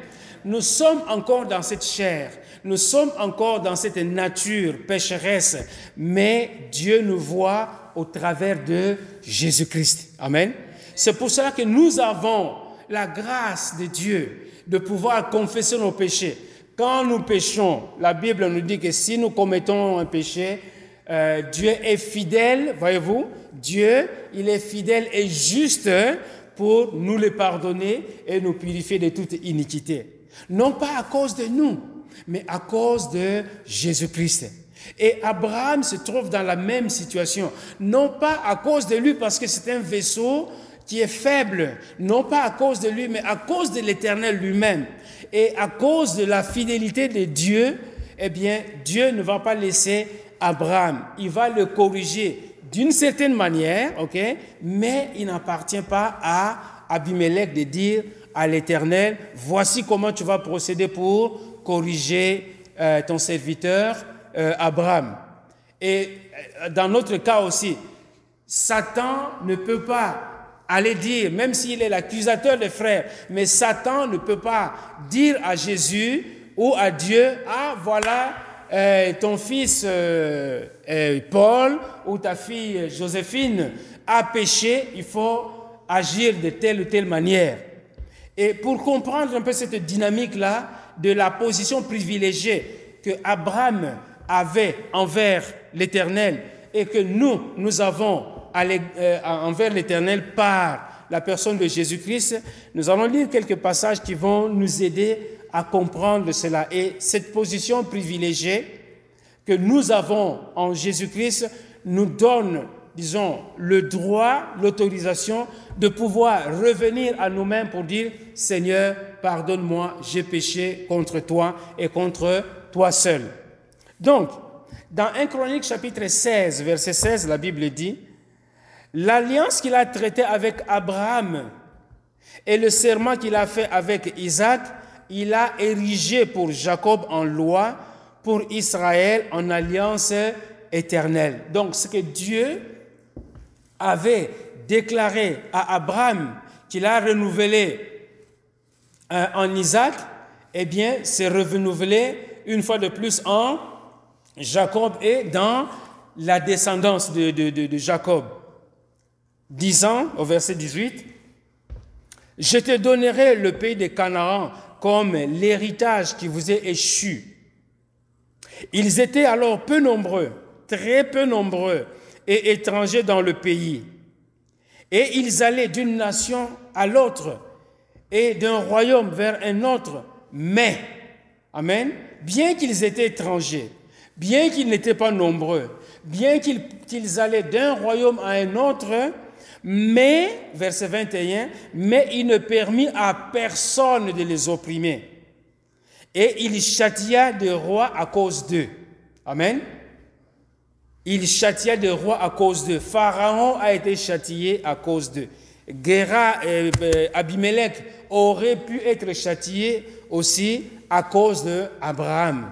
Nous sommes encore dans cette chair. Nous sommes encore dans cette nature pécheresse, mais Dieu nous voit au travers de Jésus-Christ. Amen. C'est pour cela que nous avons la grâce de Dieu de pouvoir confesser nos péchés. Quand nous péchons, la Bible nous dit que si nous commettons un péché, euh, Dieu est fidèle, voyez-vous, Dieu, il est fidèle et juste pour nous les pardonner et nous purifier de toute iniquité. Non pas à cause de nous, mais à cause de Jésus-Christ. Et Abraham se trouve dans la même situation, non pas à cause de lui parce que c'est un vaisseau qui est faible, non pas à cause de lui, mais à cause de l'Éternel lui-même. Et à cause de la fidélité de Dieu, eh bien, Dieu ne va pas laisser Abraham, il va le corriger d'une certaine manière, ok, mais il n'appartient pas à Abimelech de dire à l'Éternel, voici comment tu vas procéder pour corriger euh, ton serviteur euh, Abraham. Et euh, dans notre cas aussi, Satan ne peut pas aller dire, même s'il est l'accusateur des frères, mais Satan ne peut pas dire à Jésus ou à Dieu, ah voilà, ton fils Paul ou ta fille Joséphine a péché, il faut agir de telle ou telle manière. Et pour comprendre un peu cette dynamique-là, de la position privilégiée que Abraham avait envers l'Éternel et que nous, nous avons euh, envers l'Éternel par la personne de Jésus-Christ, nous allons lire quelques passages qui vont nous aider à comprendre cela. Et cette position privilégiée que nous avons en Jésus-Christ nous donne, disons, le droit, l'autorisation de pouvoir revenir à nous-mêmes pour dire, Seigneur, pardonne-moi, j'ai péché contre toi et contre toi seul. Donc, dans 1 Chronique chapitre 16, verset 16, la Bible dit, l'alliance qu'il a traitée avec Abraham et le serment qu'il a fait avec Isaac, il a érigé pour Jacob en loi, pour Israël en alliance éternelle. Donc, ce que Dieu avait déclaré à Abraham, qu'il a renouvelé en Isaac, eh bien, c'est renouvelé une fois de plus en Jacob et dans la descendance de, de, de, Jacob. Disant au verset 18, Je te donnerai le pays de Canaan comme l'héritage qui vous est échu. Ils étaient alors peu nombreux, très peu nombreux et étrangers dans le pays. Et ils allaient d'une nation à l'autre et d'un royaume vers un autre. Mais, Amen, bien qu'ils étaient étrangers, bien qu'ils n'étaient pas nombreux, bien qu'ils allaient d'un royaume à un autre, mais, verset 21, mais il ne permit à personne de les opprimer. Et il châtia des rois à cause d'eux. Amen. Il châtia des rois à cause d'eux. Pharaon a été châtié à cause d'eux. Guéra, euh, euh, Abimelech aurait pu être châtié aussi à cause d'Abraham.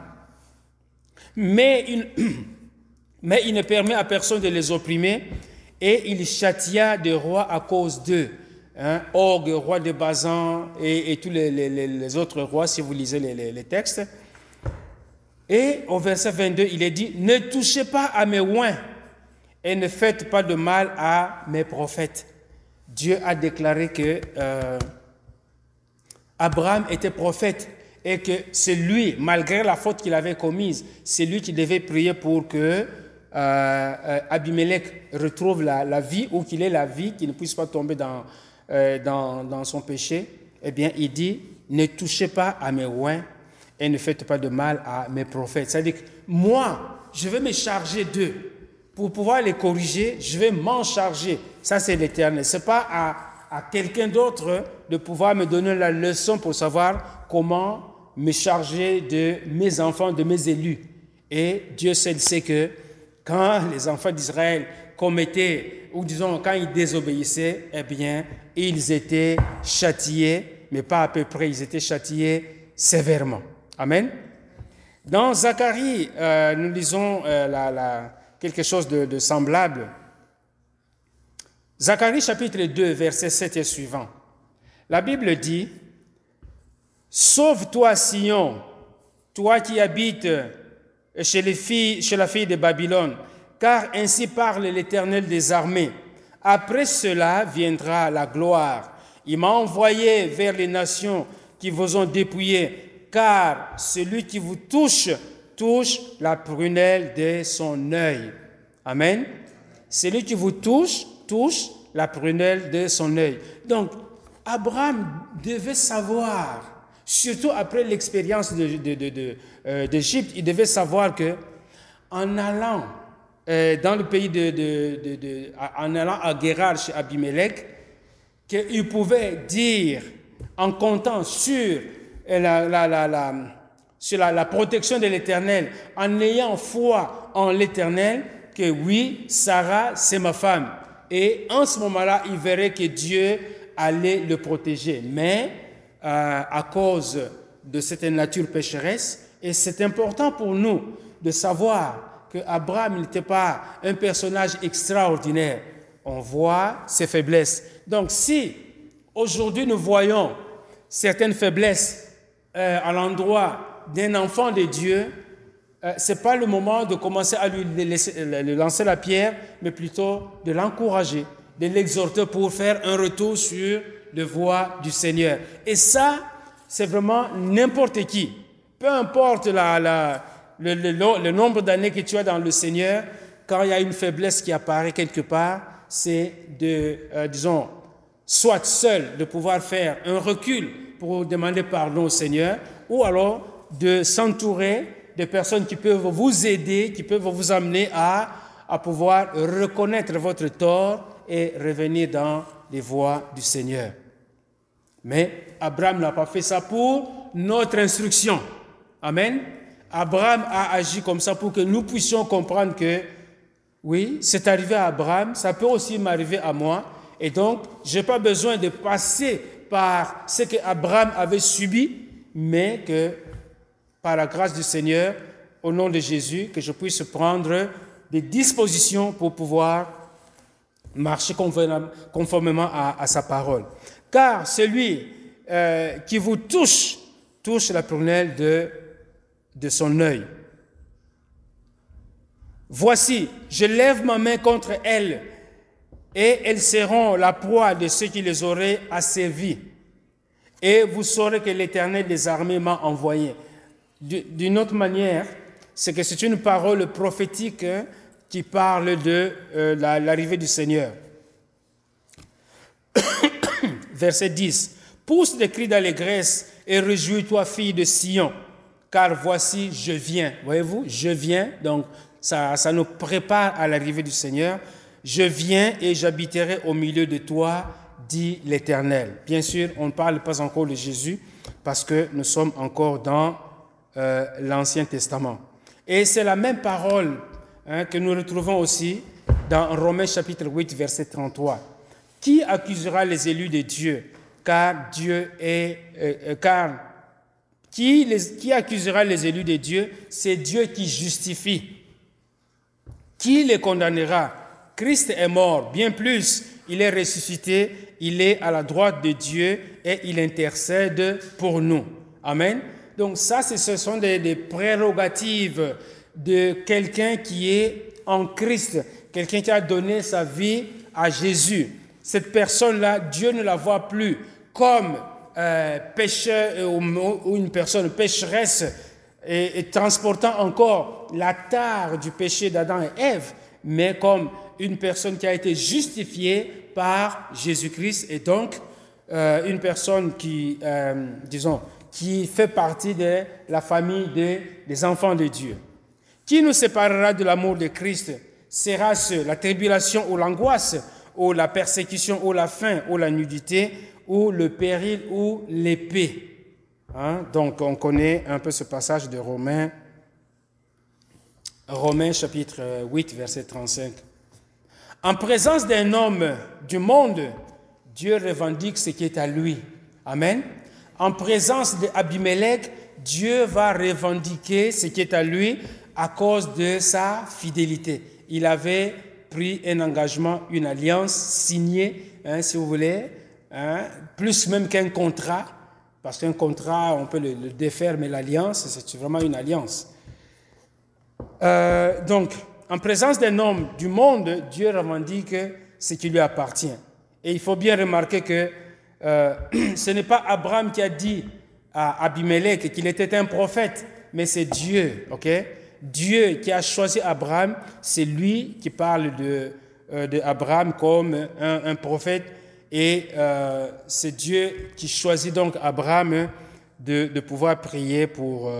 Mais il, ne permet à personne de les opprimer et il châtia des rois à cause d'eux. Hein, Og, roi de Bazan et, tous les, autres rois, si vous lisez les, textes. Et au verset 22, il est dit, ne touchez pas à mes oins et ne faites pas de mal à mes prophètes. Dieu a déclaré que euh, Abraham était prophète et que c'est lui, malgré la faute qu'il avait commise, c'est lui qui devait prier pour que euh, euh, Abimelech retrouve la, vie ou qu'il ait la vie, qu'il ne puisse pas tomber dans, son péché. Eh bien, il dit, ne touchez pas à mes oins et ne faites pas de mal à mes prophètes. C'est-à-dire que moi, je vais me charger d'eux. Pour pouvoir les corriger, je vais m'en charger. Ça, c'est l'éternel. Ce n'est pas à, quelqu'un d'autre de pouvoir me donner la leçon pour savoir comment me charger de mes enfants, de mes élus. Et Dieu seul sait que quand les enfants d'Israël commettaient, ou disons quand ils désobéissaient, eh bien, ils étaient châtiés, mais pas à peu près, ils étaient châtiés sévèrement. Amen. Dans Zacharie, euh, nous lisons euh, la, quelque chose de, semblable. Zacharie chapitre 2, verset 7 et suivant. La Bible dit, Sauve-toi, Sion, toi qui habites chez, les filles, chez la fille de Babylone, car ainsi parle l'Éternel des armées. Après cela viendra la gloire. Il m'a envoyé vers les nations qui vous ont dépouillé, car celui qui vous touche, touche la prunelle de son œil. Amen. Celui qui vous touche, touche la prunelle de son œil. Donc, Abraham devait savoir Surtout après l'expérience euh, d'Égypte, il devait savoir que en allant euh, dans le pays de, en allant à Guérard chez Abimelech, qu'il pouvait dire en comptant sur la, la, sur la, protection de l'Éternel, en ayant foi en l'Éternel, que oui, Sarah, c'est ma femme. Et en ce moment-là, il verrait que Dieu allait le protéger. Mais euh, à cause de cette nature pécheresse. Et c'est important pour nous de savoir que Abraham n'était pas un personnage extraordinaire. On voit ses faiblesses. Donc si aujourd'hui nous voyons certaines faiblesses euh, à l'endroit d'un enfant de Dieu, euh, ce n'est pas le moment de commencer à lui lancer la pierre, mais plutôt de l'encourager, de l'exhorter pour faire un retour sur de voix du Seigneur. Et ça, c'est vraiment n'importe qui. Peu importe le, le, nombre d'années que tu as dans le Seigneur, quand il y a une faiblesse qui apparaît quelque part, c'est de, euh, disons, soit seul, de pouvoir faire un recul pour demander pardon au Seigneur, ou alors de s'entourer de personnes qui peuvent vous aider, qui peuvent vous amener à, à pouvoir reconnaître votre tort et revenir dans les voies du Seigneur. Mais Abraham n'a pas fait ça pour notre instruction. Amen. Abraham a agi comme ça pour que nous puissions comprendre que, oui, c'est arrivé à Abraham, ça peut aussi m'arriver à moi. Et donc, je n'ai pas besoin de passer par ce que Abraham avait subi, mais que par la grâce du Seigneur, au nom de Jésus, que je puisse prendre des dispositions pour pouvoir marcher conformément à, sa parole car celui euh, qui vous touche, touche la prunelle de, de son œil. Voici, je lève ma main contre elles, et elles seront la proie de ceux qui les auraient asservis. Et vous saurez que l'Éternel des armées m'a envoyé. D'une autre manière, c'est que c'est une parole prophétique hein, qui parle de euh, l'arrivée du Seigneur verset 10. Pousse des cris d'allégresse et réjouis-toi, fille de Sion, car voici, je viens. Voyez-vous, je viens. Donc, ça, ça nous prépare à l'arrivée du Seigneur. Je viens et j'habiterai au milieu de toi, dit l'Éternel. Bien sûr, on ne parle pas encore de Jésus parce que nous sommes encore dans euh, l'Ancien Testament. Et c'est la même parole hein, que nous retrouvons aussi dans Romains chapitre 8, verset 33 Qui accusera les élus de Dieu? Car Dieu est... Euh, euh, car qui, qui accusera les élus de Dieu? C'est Dieu qui justifie. Qui les condamnera? Christ est mort, bien plus, il est ressuscité, il est à la droite de Dieu et il intercède pour nous. Amen. Donc ça, ce sont des, prérogatives de quelqu'un qui est en Christ, quelqu'un qui a donné sa vie à Jésus. Cette personne-là, Dieu ne la voit plus comme euh, pécheur euh, ou, une personne pécheresse et, transportant encore la tare du péché d'Adam et Ève, mais comme une personne qui a été justifiée par Jésus-Christ et donc euh, une personne qui, disons, qui fait partie de la famille des enfants de Dieu. Qui nous séparera de l'amour de Christ Sera-ce la tribulation ou l'angoisse, ou la persécution ou la faim, ou la nudité, ou le péril ou l'épée hein? Donc on connaît un peu ce passage de Romains, Romains chapitre 8, verset 35. En présence d'un homme du monde, Dieu revendique ce qui est à lui. Amen. En présence d'Abimelech, Dieu va revendiquer ce qui est à lui à cause de sa fidélité. Il avait pris un engagement, une alliance signée, hein, si vous voulez, hein, plus même qu'un contrat, parce qu'un contrat, on peut le, défaire, mais l'alliance, c'est vraiment une alliance. Euh, donc, en présence d'un homme du monde, Dieu revendique ce qui lui appartient. Et il faut bien remarquer que euh, ce n'est pas Abraham qui a dit à Abimelech qu'il était un prophète, mais c'est Dieu, ok? Dieu qui a choisi Abraham, c'est lui qui parle de, euh, de Abraham comme un, prophète et euh, c'est Dieu qui choisit donc Abraham de, de pouvoir prier pour,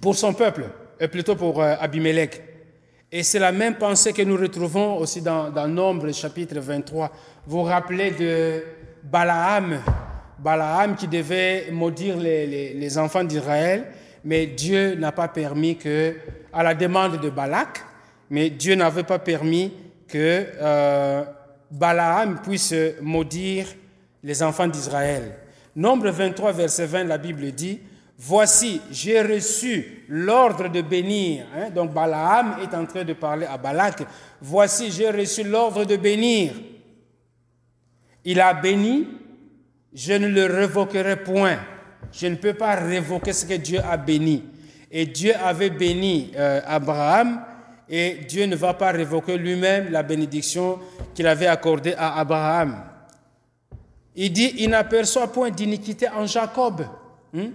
pour son peuple, et plutôt pour Abimelech. Et c'est la même pensée que nous retrouvons aussi dans, dans Nombre chapitre 23. Vous rappelez de Balaam, Balaam qui devait maudire les enfants d'Israël mais Dieu n'a pas permis que, à la demande de Balak, mais Dieu n'avait pas permis que euh, Balaam puisse maudire les enfants d'Israël. Nombre 23, verset 20, la Bible dit, Voici, j'ai reçu l'ordre de bénir. Hein, donc Balaam est en train de parler à Balak. Voici, j'ai reçu l'ordre de bénir. Il a béni, je ne le révoquerai point. Je ne peux pas révoquer ce que Dieu a béni. Et Dieu avait béni euh, Abraham et Dieu ne va pas révoquer lui-même la bénédiction qu'il avait accordée à Abraham. Il dit, il n'aperçoit point d'iniquité en Jacob. Hmm?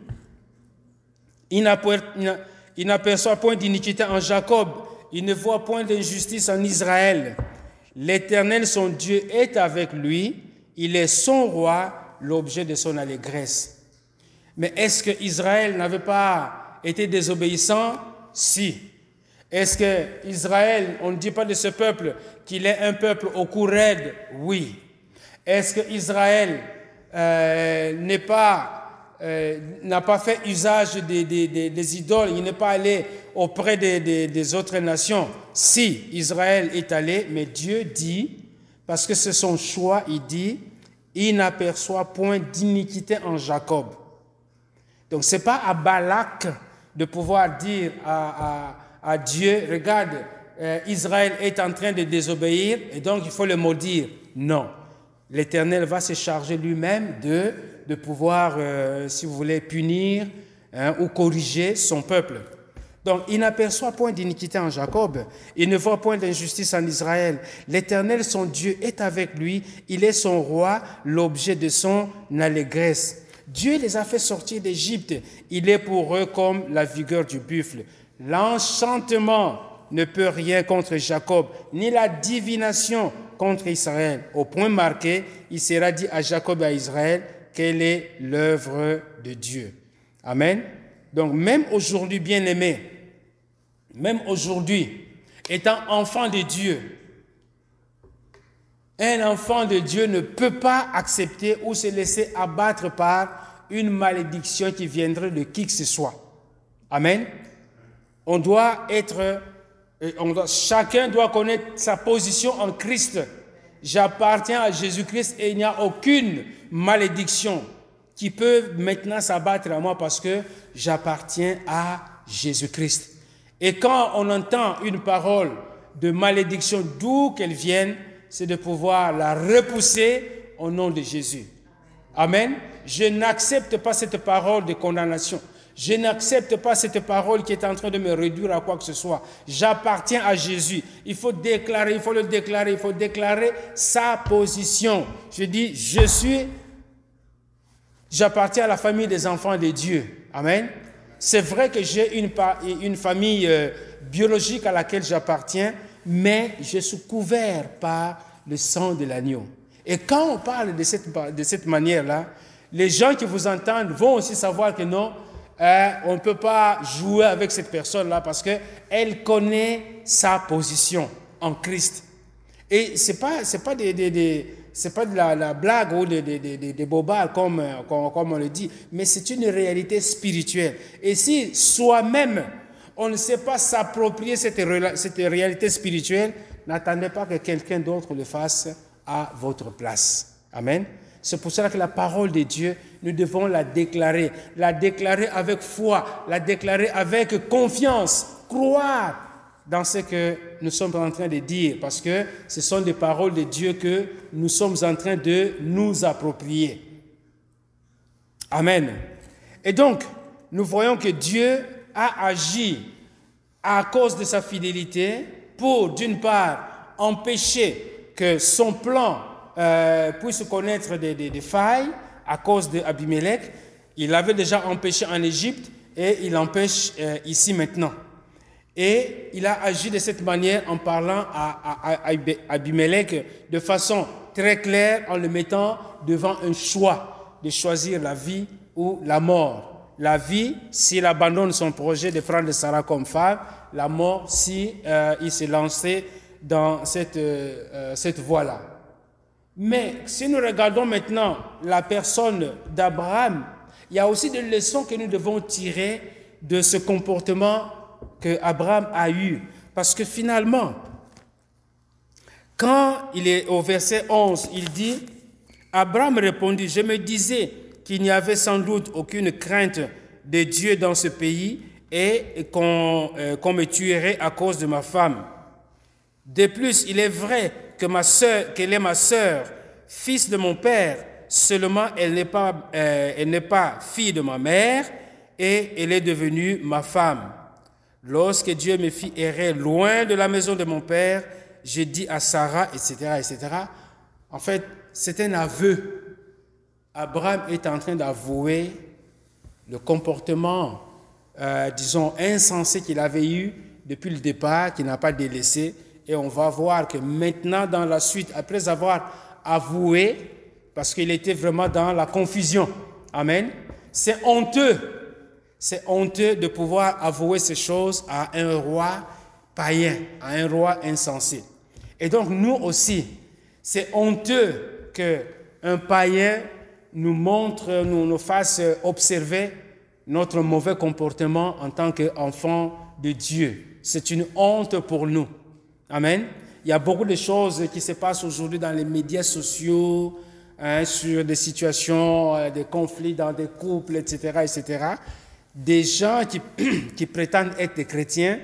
Il n'aperçoit point d'iniquité en Jacob. Il ne voit point d'injustice en Israël. L'Éternel, son Dieu, est avec lui. Il est son roi, l'objet de son allégresse. Mais est-ce que Israël n'avait pas été désobéissant? Si. Est-ce que Israël, on ne dit pas de ce peuple qu'il est un peuple au cou Oui. Est-ce que Israël euh, euh, n'a pas fait usage des, des, idoles, il n'est pas allé auprès des, autres nations. Si Israël est allé, mais Dieu dit, parce que c'est son choix, il dit, il n'aperçoit point d'iniquité en Jacob. Donc ce n'est pas à Balak de pouvoir dire à, Dieu, regarde, euh, Israël est en train de désobéir et donc il faut le maudire. Non. L'Éternel va se charger lui-même de, de pouvoir, euh, si vous voulez, punir hein, ou corriger son peuple. Donc, il n'aperçoit point d'iniquité en Jacob, il ne voit point d'injustice en Israël. L'Éternel, son Dieu, est avec lui, il est son roi, l'objet de son allégresse. Dieu les a fait sortir d'Égypte. Il est pour eux comme la vigueur du buffle. L'enchantement ne peut rien contre Jacob, ni la divination contre Israël. Au point marqué, il sera dit à Jacob et à Israël quelle est l'œuvre de Dieu? Amen. Donc même aujourd'hui, bien-aimé, même aujourd'hui, étant enfant de Dieu, un enfant de Dieu ne peut pas accepter ou se laisser abattre par une malédiction qui viendrait de qui que ce soit. Amen. On doit être, euh, chacun doit connaître sa position en Christ. J'appartiens à Jésus-Christ et il n'y a aucune malédiction qui peut maintenant s'abattre à moi parce que j'appartiens à Jésus-Christ. Et quand on entend une parole de malédiction, d'où qu'elle vienne, c'est de pouvoir la repousser au nom de Jésus. Amen. Je n'accepte pas cette parole de condamnation. Je n'accepte pas cette parole qui est en train de me réduire à quoi que ce soit. J'appartiens à Jésus. Il faut déclarer, il faut le déclarer, il faut déclarer sa position. Je dis, je suis, j'appartiens à la famille des enfants de Dieu. Amen. C'est vrai que j'ai une, famille euh, biologique à laquelle j'appartiens, mais je suis couvert par le sang de l'agneau. Et quand on parle de cette, manière-là, les gens qui vous entendent vont aussi savoir que non, euh, on ne peut pas jouer avec cette personne-là parce qu'elle connaît sa position en Christ. Et ce n'est pas, pas, des, c'est pas de la, blague ou des, des, bobards comme, comme, comme, on le dit, mais c'est une réalité spirituelle. Et si soi-même, on ne sait pas s'approprier cette réalité spirituelle, n'attendez pas que quelqu'un d'autre le fasse à votre place. Amen. C'est pour cela que la parole de Dieu, nous devons la déclarer, la déclarer avec foi, la déclarer avec confiance, croire dans ce que nous sommes en train de dire, parce que ce sont des paroles de Dieu que nous sommes en train de nous approprier. Amen. Et donc, nous voyons que Dieu a agi à cause de sa fidélité pour, d'une part, empêcher que son plan euh, puisse connaître des, failles à cause d'Abimelech. Il avait déjà empêché en Égypte et il empêche euh, ici maintenant. Et il a agi de cette manière en parlant à, à, Abimelech de façon très claire, en le mettant devant un choix de choisir la vie ou la mort. La vie, s'il abandonne son projet de prendre Sarah comme femme, la mort, si euh, il s'est lancé dans cette, cette voie-là. Mais si nous regardons maintenant la personne d'Abraham, il y a aussi des leçons que nous devons tirer de ce comportement que Abraham a eu. Parce que finalement, quand il est au verset 11, il dit, Abraham répondit, je me disais qu'il n'y avait sans doute aucune crainte de Dieu dans ce pays et qu'on euh, me tuerait à cause de ma femme. De plus, il est vrai que ma qu'elle est ma sœur, fils de mon père, seulement euh, elle n'est pas fille de ma mère et elle est devenue ma femme. Lorsque Dieu me fit errer loin de la maison de mon père, j'ai dit à Sarah, etc., etc. En fait, c'est un aveu. Abraham est en train d'avouer le comportement, euh, disons, insensé qu'il avait eu depuis le départ, qu'il n'a pas délaissé. Et on va voir que maintenant, dans la suite, après avoir avoué, parce qu'il était vraiment dans la confusion. Amen. C'est honteux. C'est honteux de pouvoir avouer ces choses à un roi païen, à un roi insensé. Et donc nous aussi, c'est honteux que un païen nous montre, nous, nous fasse observer notre mauvais comportement en tant qu'enfant de Dieu. C'est une honte pour nous. Amen. Il y a beaucoup de choses qui se passent aujourd'hui dans les médias sociaux, hein, sur des situations, euh, des conflits dans des couples, etc., etc. Des gens qui, prétendent être des chrétiens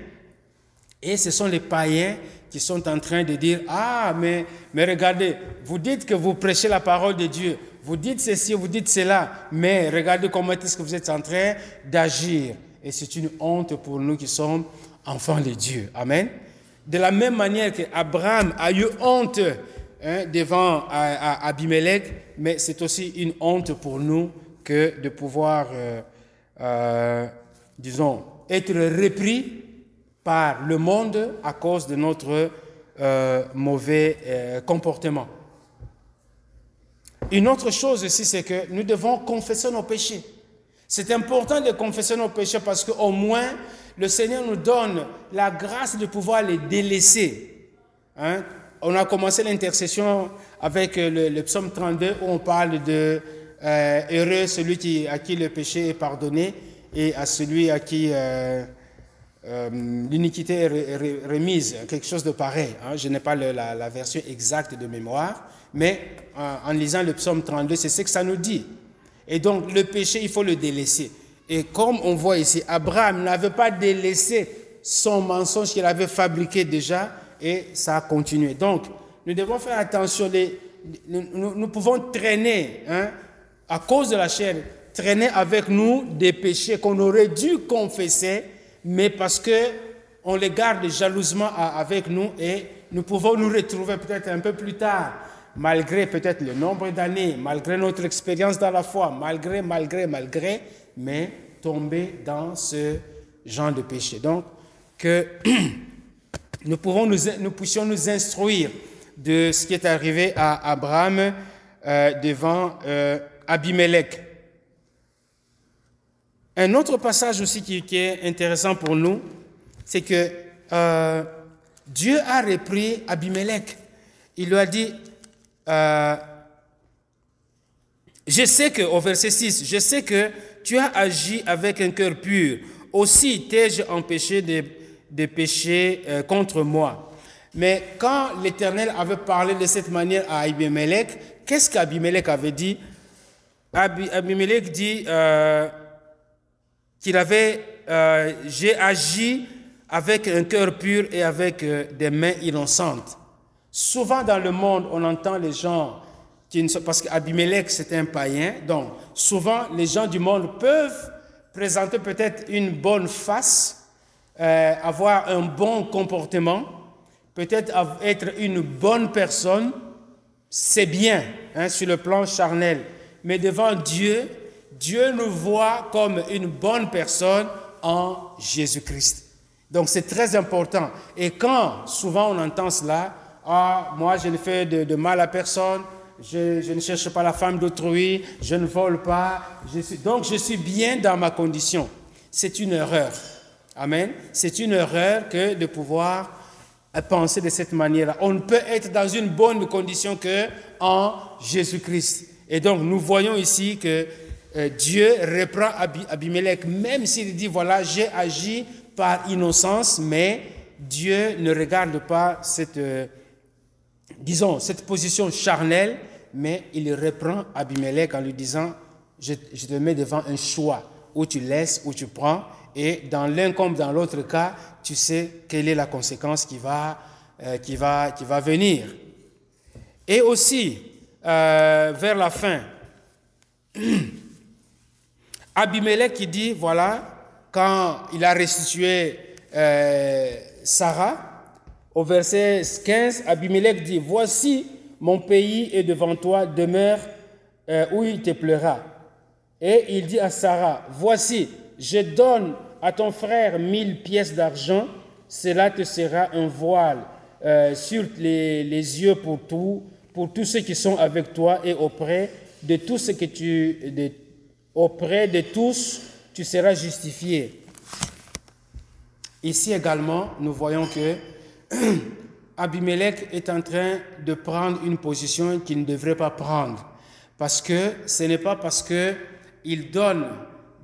et ce sont les païens qui sont en train de dire, ah, mais, mais regardez, vous dites que vous prêchez la parole de Dieu, vous dites ceci, vous dites cela, mais regardez comment est-ce que vous êtes en train d'agir. Et c'est une honte pour nous qui sommes enfants de Dieu. Amen. De la même manière qu'Abraham a eu honte hein, devant Abimelech, mais c'est aussi une honte pour nous que de pouvoir, euh, euh, disons, être repris par le monde à cause de notre euh, mauvais comportement. Une autre chose aussi, c'est que nous devons confesser nos péchés. C'est important de confesser nos péchés parce qu'au moins, le Seigneur nous donne la grâce de pouvoir les délaisser. Hein? On a commencé l'intercession avec le, psaume 32 où on parle de euh, heureux celui qui, à qui le péché est pardonné et à celui à qui, euh, euh, l'iniquité est remise, quelque chose de pareil. Hein. Je n'ai pas la, version exacte de mémoire, mais en, lisant le psaume 32, c'est ce que ça nous dit. Et donc le péché, il faut le délaisser. Et comme on voit ici, Abraham n'avait pas délaissé son mensonge qu'il avait fabriqué déjà, et ça a continué. Donc, nous devons faire attention. nous, pouvons traîner, hein, à cause de la chair, traîner avec nous des péchés qu'on aurait dû confesser, mais parce que on les garde jalousement avec nous et nous pouvons nous retrouver peut-être un peu plus tard, malgré peut-être le nombre d'années, malgré notre expérience dans la foi, malgré, malgré, malgré, mais tomber dans ce genre de péché. Donc, que nous, pouvons nous, nous puissions nous instruire de ce qui est arrivé à Abraham euh, devant euh, Abimelech. Un autre passage aussi qui, est intéressant pour nous, c'est que euh, Dieu a repris Abimelech. Il lui a dit, euh, je sais que, au verset 6, je sais que tu as agi avec un cœur pur. Aussi t'ai-je empêché de, pécher euh, contre moi. Mais quand l'Éternel avait parlé de cette manière à Abimelech, qu'est-ce qu'Abimelech avait dit? Abimelech dit, qu'il avait, euh, j'ai agi avec un cœur pur et avec euh, des mains innocentes. Souvent dans le monde, on entend les gens qui parce qu'Abimelech c'était un païen, donc souvent les gens du monde peuvent présenter peut-être une bonne face, euh, avoir un bon comportement, peut-être être une bonne personne, c'est bien hein, sur le plan charnel, mais devant Dieu, Dieu nous voit comme une bonne personne en Jésus-Christ. Donc c'est très important. Et quand souvent on entend cela, ah, moi je ne fais de, mal à personne, je, ne cherche pas la femme d'autrui, je ne vole pas, donc je suis bien dans ma condition. C'est une erreur. Amen. C'est une erreur que de pouvoir penser de cette manière-là. On ne peut être dans une bonne condition que en Jésus-Christ. Et donc nous voyons ici que euh, Dieu reprend Abimelech, même s'il dit, voilà, j'ai agi par innocence, mais Dieu ne regarde pas cette, euh, disons, cette position charnelle, mais il reprend Abimelech en lui disant, je, te mets devant un choix, où tu laisses, ou tu prends, et dans l'un comme dans l'autre cas, tu sais quelle est la conséquence qui va, euh, qui va, qui va venir. Et aussi, vers la fin, Abimelech dit, voilà, quand il a restitué euh, Sarah, au verset 15, Abimelech dit, voici mon pays est devant toi, demeure euh, où il te plaira. Et il dit à Sarah, voici, je donne à ton frère mille pièces d'argent, cela te sera un voile euh, sur les, yeux pour tout, pour tous ceux qui sont avec toi et auprès de tout ce que tu, auprès de tous, tu seras justifié. Ici également, nous voyons que Abimelech est en train de prendre une position qu'il ne devrait pas prendre. Parce que ce n'est pas parce qu'il donne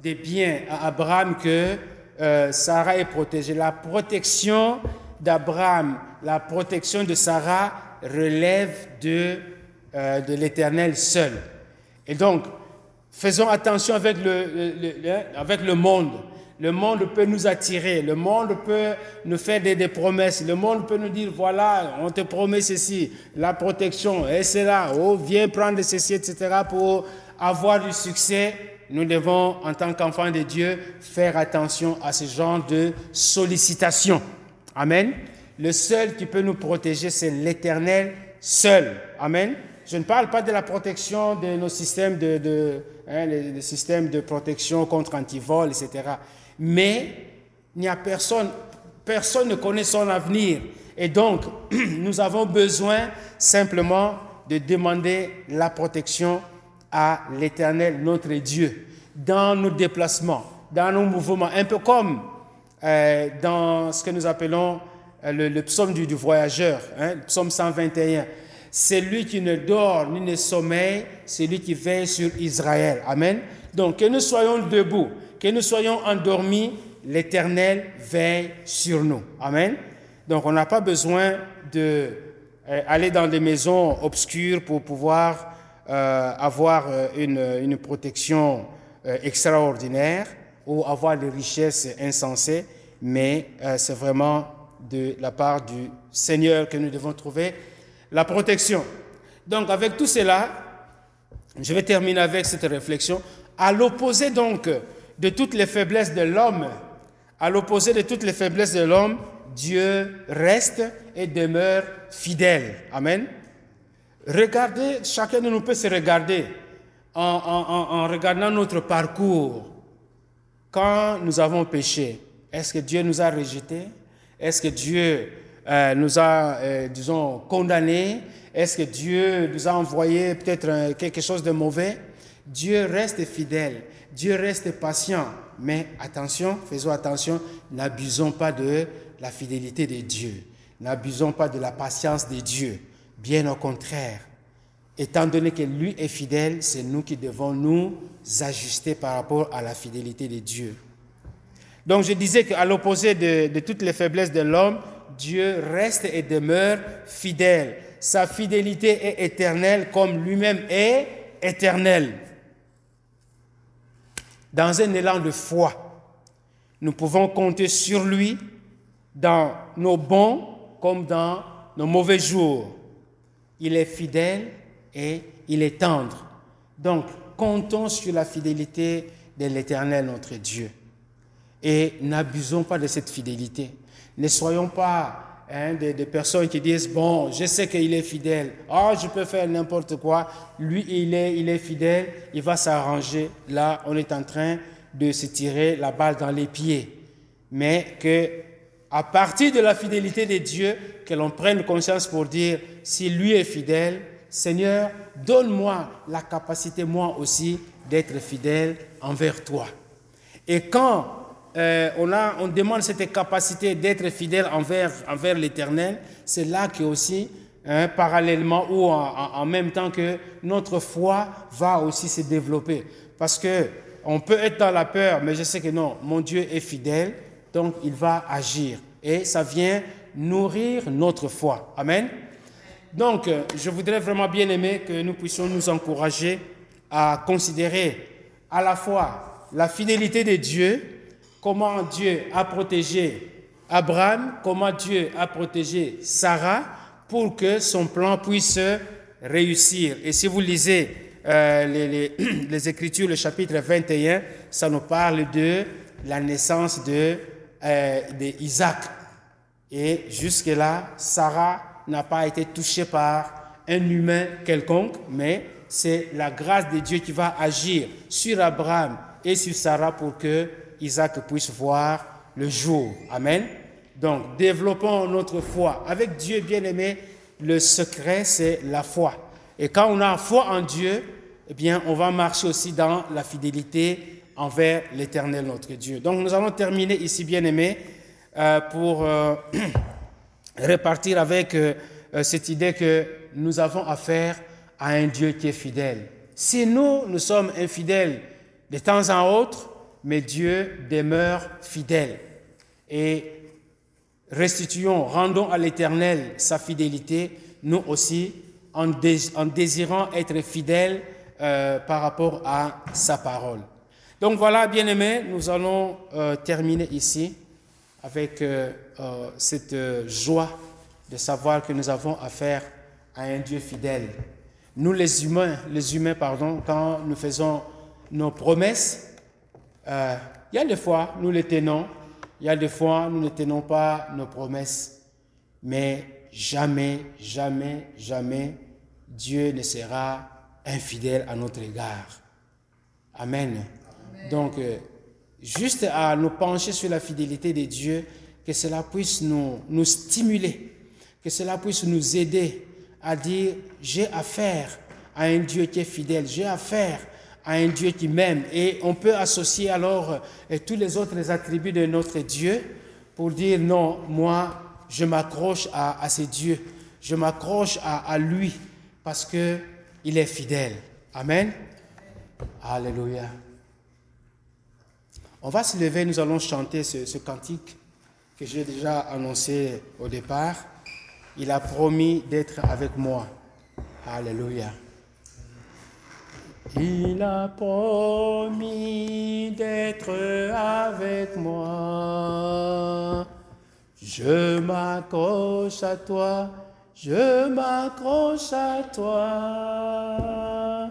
des biens à Abraham que euh, Sarah est protégée. La protection d'Abraham, la protection de Sarah relève de, euh, de l'Éternel seul. Et donc, Faisons attention avec le, avec le monde. Le monde peut nous attirer, le monde peut nous faire des, promesses, le monde peut nous dire, voilà, on te promet ceci, la protection, et c'est là, oh, viens prendre ceci, etc. Pour avoir du succès, nous devons, en tant qu'enfants de Dieu, faire attention à ce genre de sollicitations. Amen. Le seul qui peut nous protéger, c'est l'Éternel seul. Amen. Je ne parle pas de la protection de nos systèmes de hein, systèmes de protection contre antivol, etc. Mais il n'y a personne, personne ne connaît son avenir. Et donc, nous avons besoin simplement de demander la protection à l'Éternel, notre Dieu, dans nos déplacements, dans nos mouvements, un peu comme euh, dans ce que nous appelons euh, le, psaume du, voyageur, hein, le psaume 121. C'est lui qui ne dort ni ne sommeille, c'est lui qui veille sur Israël. Amen. Donc que nous soyons debout, que nous soyons endormis, l'Éternel veille sur nous. Amen. Donc on n'a pas besoin de euh, dans des maisons obscures pour pouvoir euh, avoir une, une protection extraordinaire ou avoir des richesses insensées, mais c'est vraiment de la part du Seigneur que nous devons trouver la protection. Donc avec tout cela, je vais terminer avec cette réflexion. À l'opposé donc de toutes les faiblesses de l'homme, à l'opposé de toutes les faiblesses de l'homme, Dieu reste et demeure fidèle. Amen. Regardez, chacun de nous peut se regarder en, en regardant notre parcours. Quand nous avons péché, est-ce que Dieu nous a rejetés? Est-ce que Dieu euh, nous a, euh, disons, condamnés? Est-ce que Dieu nous a envoyé peut-être quelque chose de mauvais? Dieu reste fidèle, Dieu reste patient, mais attention, faisons attention, n'abusons pas de la fidélité de Dieu, n'abusons pas de la patience de Dieu, bien au contraire. Étant donné que lui est fidèle, c'est nous qui devons nous ajuster par rapport à la fidélité de Dieu. Donc je disais qu'à l'opposé de, toutes les faiblesses de l'homme, Dieu reste et demeure fidèle. Sa fidélité est éternelle comme lui-même est éternel. Dans un élan de foi, nous pouvons compter sur lui dans nos bons comme dans nos mauvais jours. Il est fidèle et il est tendre. Donc, comptons sur la fidélité de l'Éternel, notre Dieu. Et n'abusons pas de cette fidélité. Ne soyons pas hein, des, personnes qui disent, bon, je sais qu'il est fidèle, oh, je peux faire n'importe quoi, lui, il est, il est fidèle, il va s'arranger. Là, on est en train de se tirer la balle dans les pieds. Mais que, à partir de la fidélité de Dieu, que l'on prenne conscience pour dire, si lui est fidèle, Seigneur, donne-moi la capacité, moi aussi, d'être fidèle envers toi. Et quand euh, on, a, on demande cette capacité d'être fidèle envers, envers l'Éternel, c'est là que aussi, hein, parallèlement ou en, même temps que notre foi va aussi se développer. Parce que on peut être dans la peur, mais je sais que non, mon Dieu est fidèle, donc il va agir. Et ça vient nourrir notre foi. Amen. Donc, euh, je voudrais vraiment bien aimer que nous puissions nous encourager à considérer à la fois la fidélité de Dieu, comment Dieu a protégé Abraham, comment Dieu a protégé Sarah pour que son plan puisse réussir. Et si vous lisez euh, les, Écritures, le chapitre 21, ça nous parle de la naissance de, euh, Isaac. Et jusque-là, Sarah n'a pas été touchée par un humain quelconque, mais c'est la grâce de Dieu qui va agir sur Abraham et sur Sarah pour que Isaac puisse voir le jour. Amen. Donc, développons notre foi. Avec Dieu bien-aimé, le secret, c'est la foi. Et quand on a foi en Dieu, eh bien, on va marcher aussi dans la fidélité envers l'Éternel, notre Dieu. Donc, nous allons terminer ici, bien-aimé, euh, pour euh, repartir avec euh, cette idée que nous avons affaire à un Dieu qui est fidèle. Si nous, nous sommes infidèles de temps en autre, mais Dieu demeure fidèle. Et restituons, rendons à l'Éternel sa fidélité, nous aussi, en, désirant être fidèles euh, par rapport à sa parole. Donc voilà, bien-aimés, nous allons euh, terminer ici avec euh, cette joie de savoir que nous avons affaire à un Dieu fidèle. Nous les humains, les humains, pardon, quand nous faisons nos promesses, euh, il y a des fois, nous les tenons, il y a des fois, nous ne tenons pas nos promesses, mais jamais, jamais, jamais, Dieu ne sera infidèle à notre égard. Amen. Donc, euh, juste à nous pencher sur la fidélité de Dieu, que cela puisse nous, nous stimuler, que cela puisse nous aider à dire, j'ai affaire à un Dieu qui est fidèle, j'ai affaire à un Dieu qui m'aime. Et on peut associer alors euh, tous les autres attributs de notre Dieu pour dire non, moi, je m'accroche à, à, ce Dieu, je m'accroche à, à, lui parce que il est fidèle. Amen. Alléluia. On va se lever, nous allons chanter ce cantique que j'ai déjà annoncé au départ. Il a promis d'être avec moi. Alléluia. Il a promis d'être avec moi. Je m'accroche à toi, je m'accroche à toi.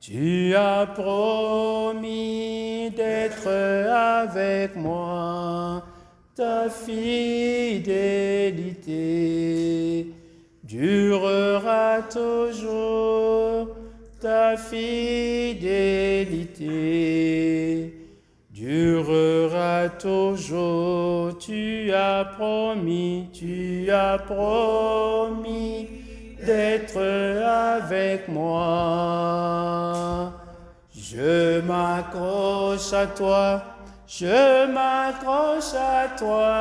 Tu as promis d'être avec moi. Ta fidélité durera toujours ta fidélité durera toujours. Tu as promis, tu as promis d'être avec moi. Je m'accroche à toi, je m'accroche à toi.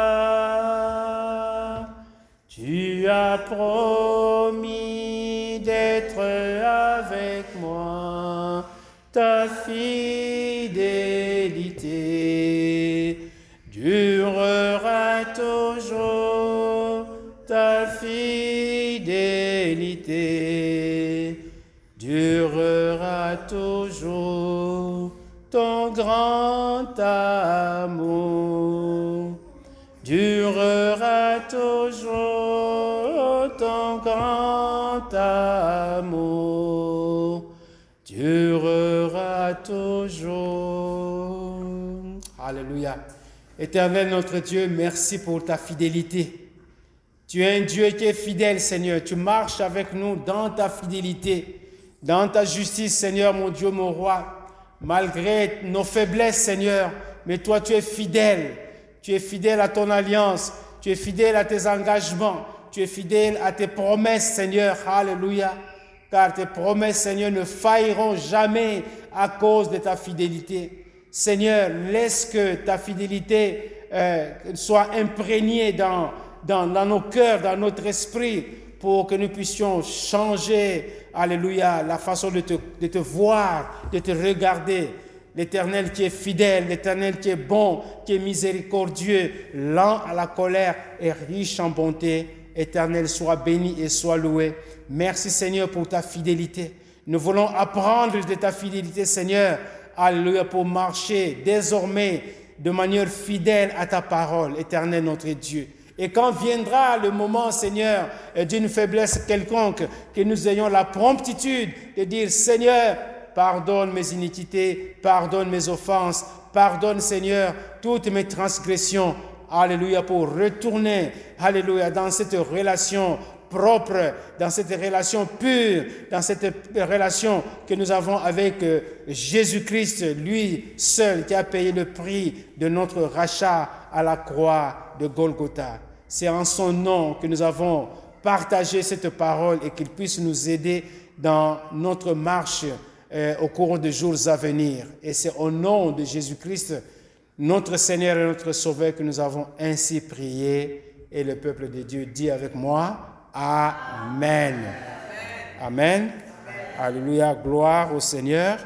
Tu as promis d'être ta fidélité durera toujours, ta fidélité durera toujours, Éternel notre Dieu, merci pour ta fidélité. Tu es un Dieu qui est fidèle, Seigneur. Tu marches avec nous dans ta fidélité, dans ta justice, Seigneur, mon Dieu, mon roi. Malgré nos faiblesses, Seigneur, mais toi, tu es fidèle. Tu es fidèle à ton alliance. Tu es fidèle à tes engagements. Tu es fidèle à tes promesses, Seigneur. Alléluia. Car tes promesses, Seigneur, ne failliront jamais à cause de ta fidélité. Seigneur, laisse que ta fidélité euh, soit imprégnée dans, dans, dans nos cœurs, dans notre esprit, pour que nous puissions changer, alléluia, la façon de te, de te voir, de te regarder. L'Éternel qui est fidèle, l'Éternel qui est bon, qui est miséricordieux, lent à la colère et riche en bonté. Éternel, sois béni et sois loué. Merci Seigneur pour ta fidélité. Nous voulons apprendre de ta fidélité, Seigneur. Alléluia, pour marcher désormais de manière fidèle à ta parole, Éternel notre Dieu. Et quand viendra le moment, Seigneur, d'une faiblesse quelconque, que nous ayons la promptitude de dire, Seigneur, pardonne mes iniquités, pardonne mes offenses, pardonne, Seigneur, toutes mes transgressions. Alléluia, pour retourner, Alléluia, dans cette relation propre, dans cette relation pure, dans cette relation que nous avons avec Jésus-Christ, lui seul qui a payé le prix de notre rachat à la croix de Golgotha. C'est en son nom que nous avons partagé cette parole et qu'il puisse nous aider dans notre marche euh, au cours des jours à venir. Et c'est au nom de Jésus-Christ, notre Seigneur et notre Sauveur, que nous avons ainsi prié. Et le peuple de Dieu dit avec moi, Amen. Amen. Alléluia, gloire au Seigneur.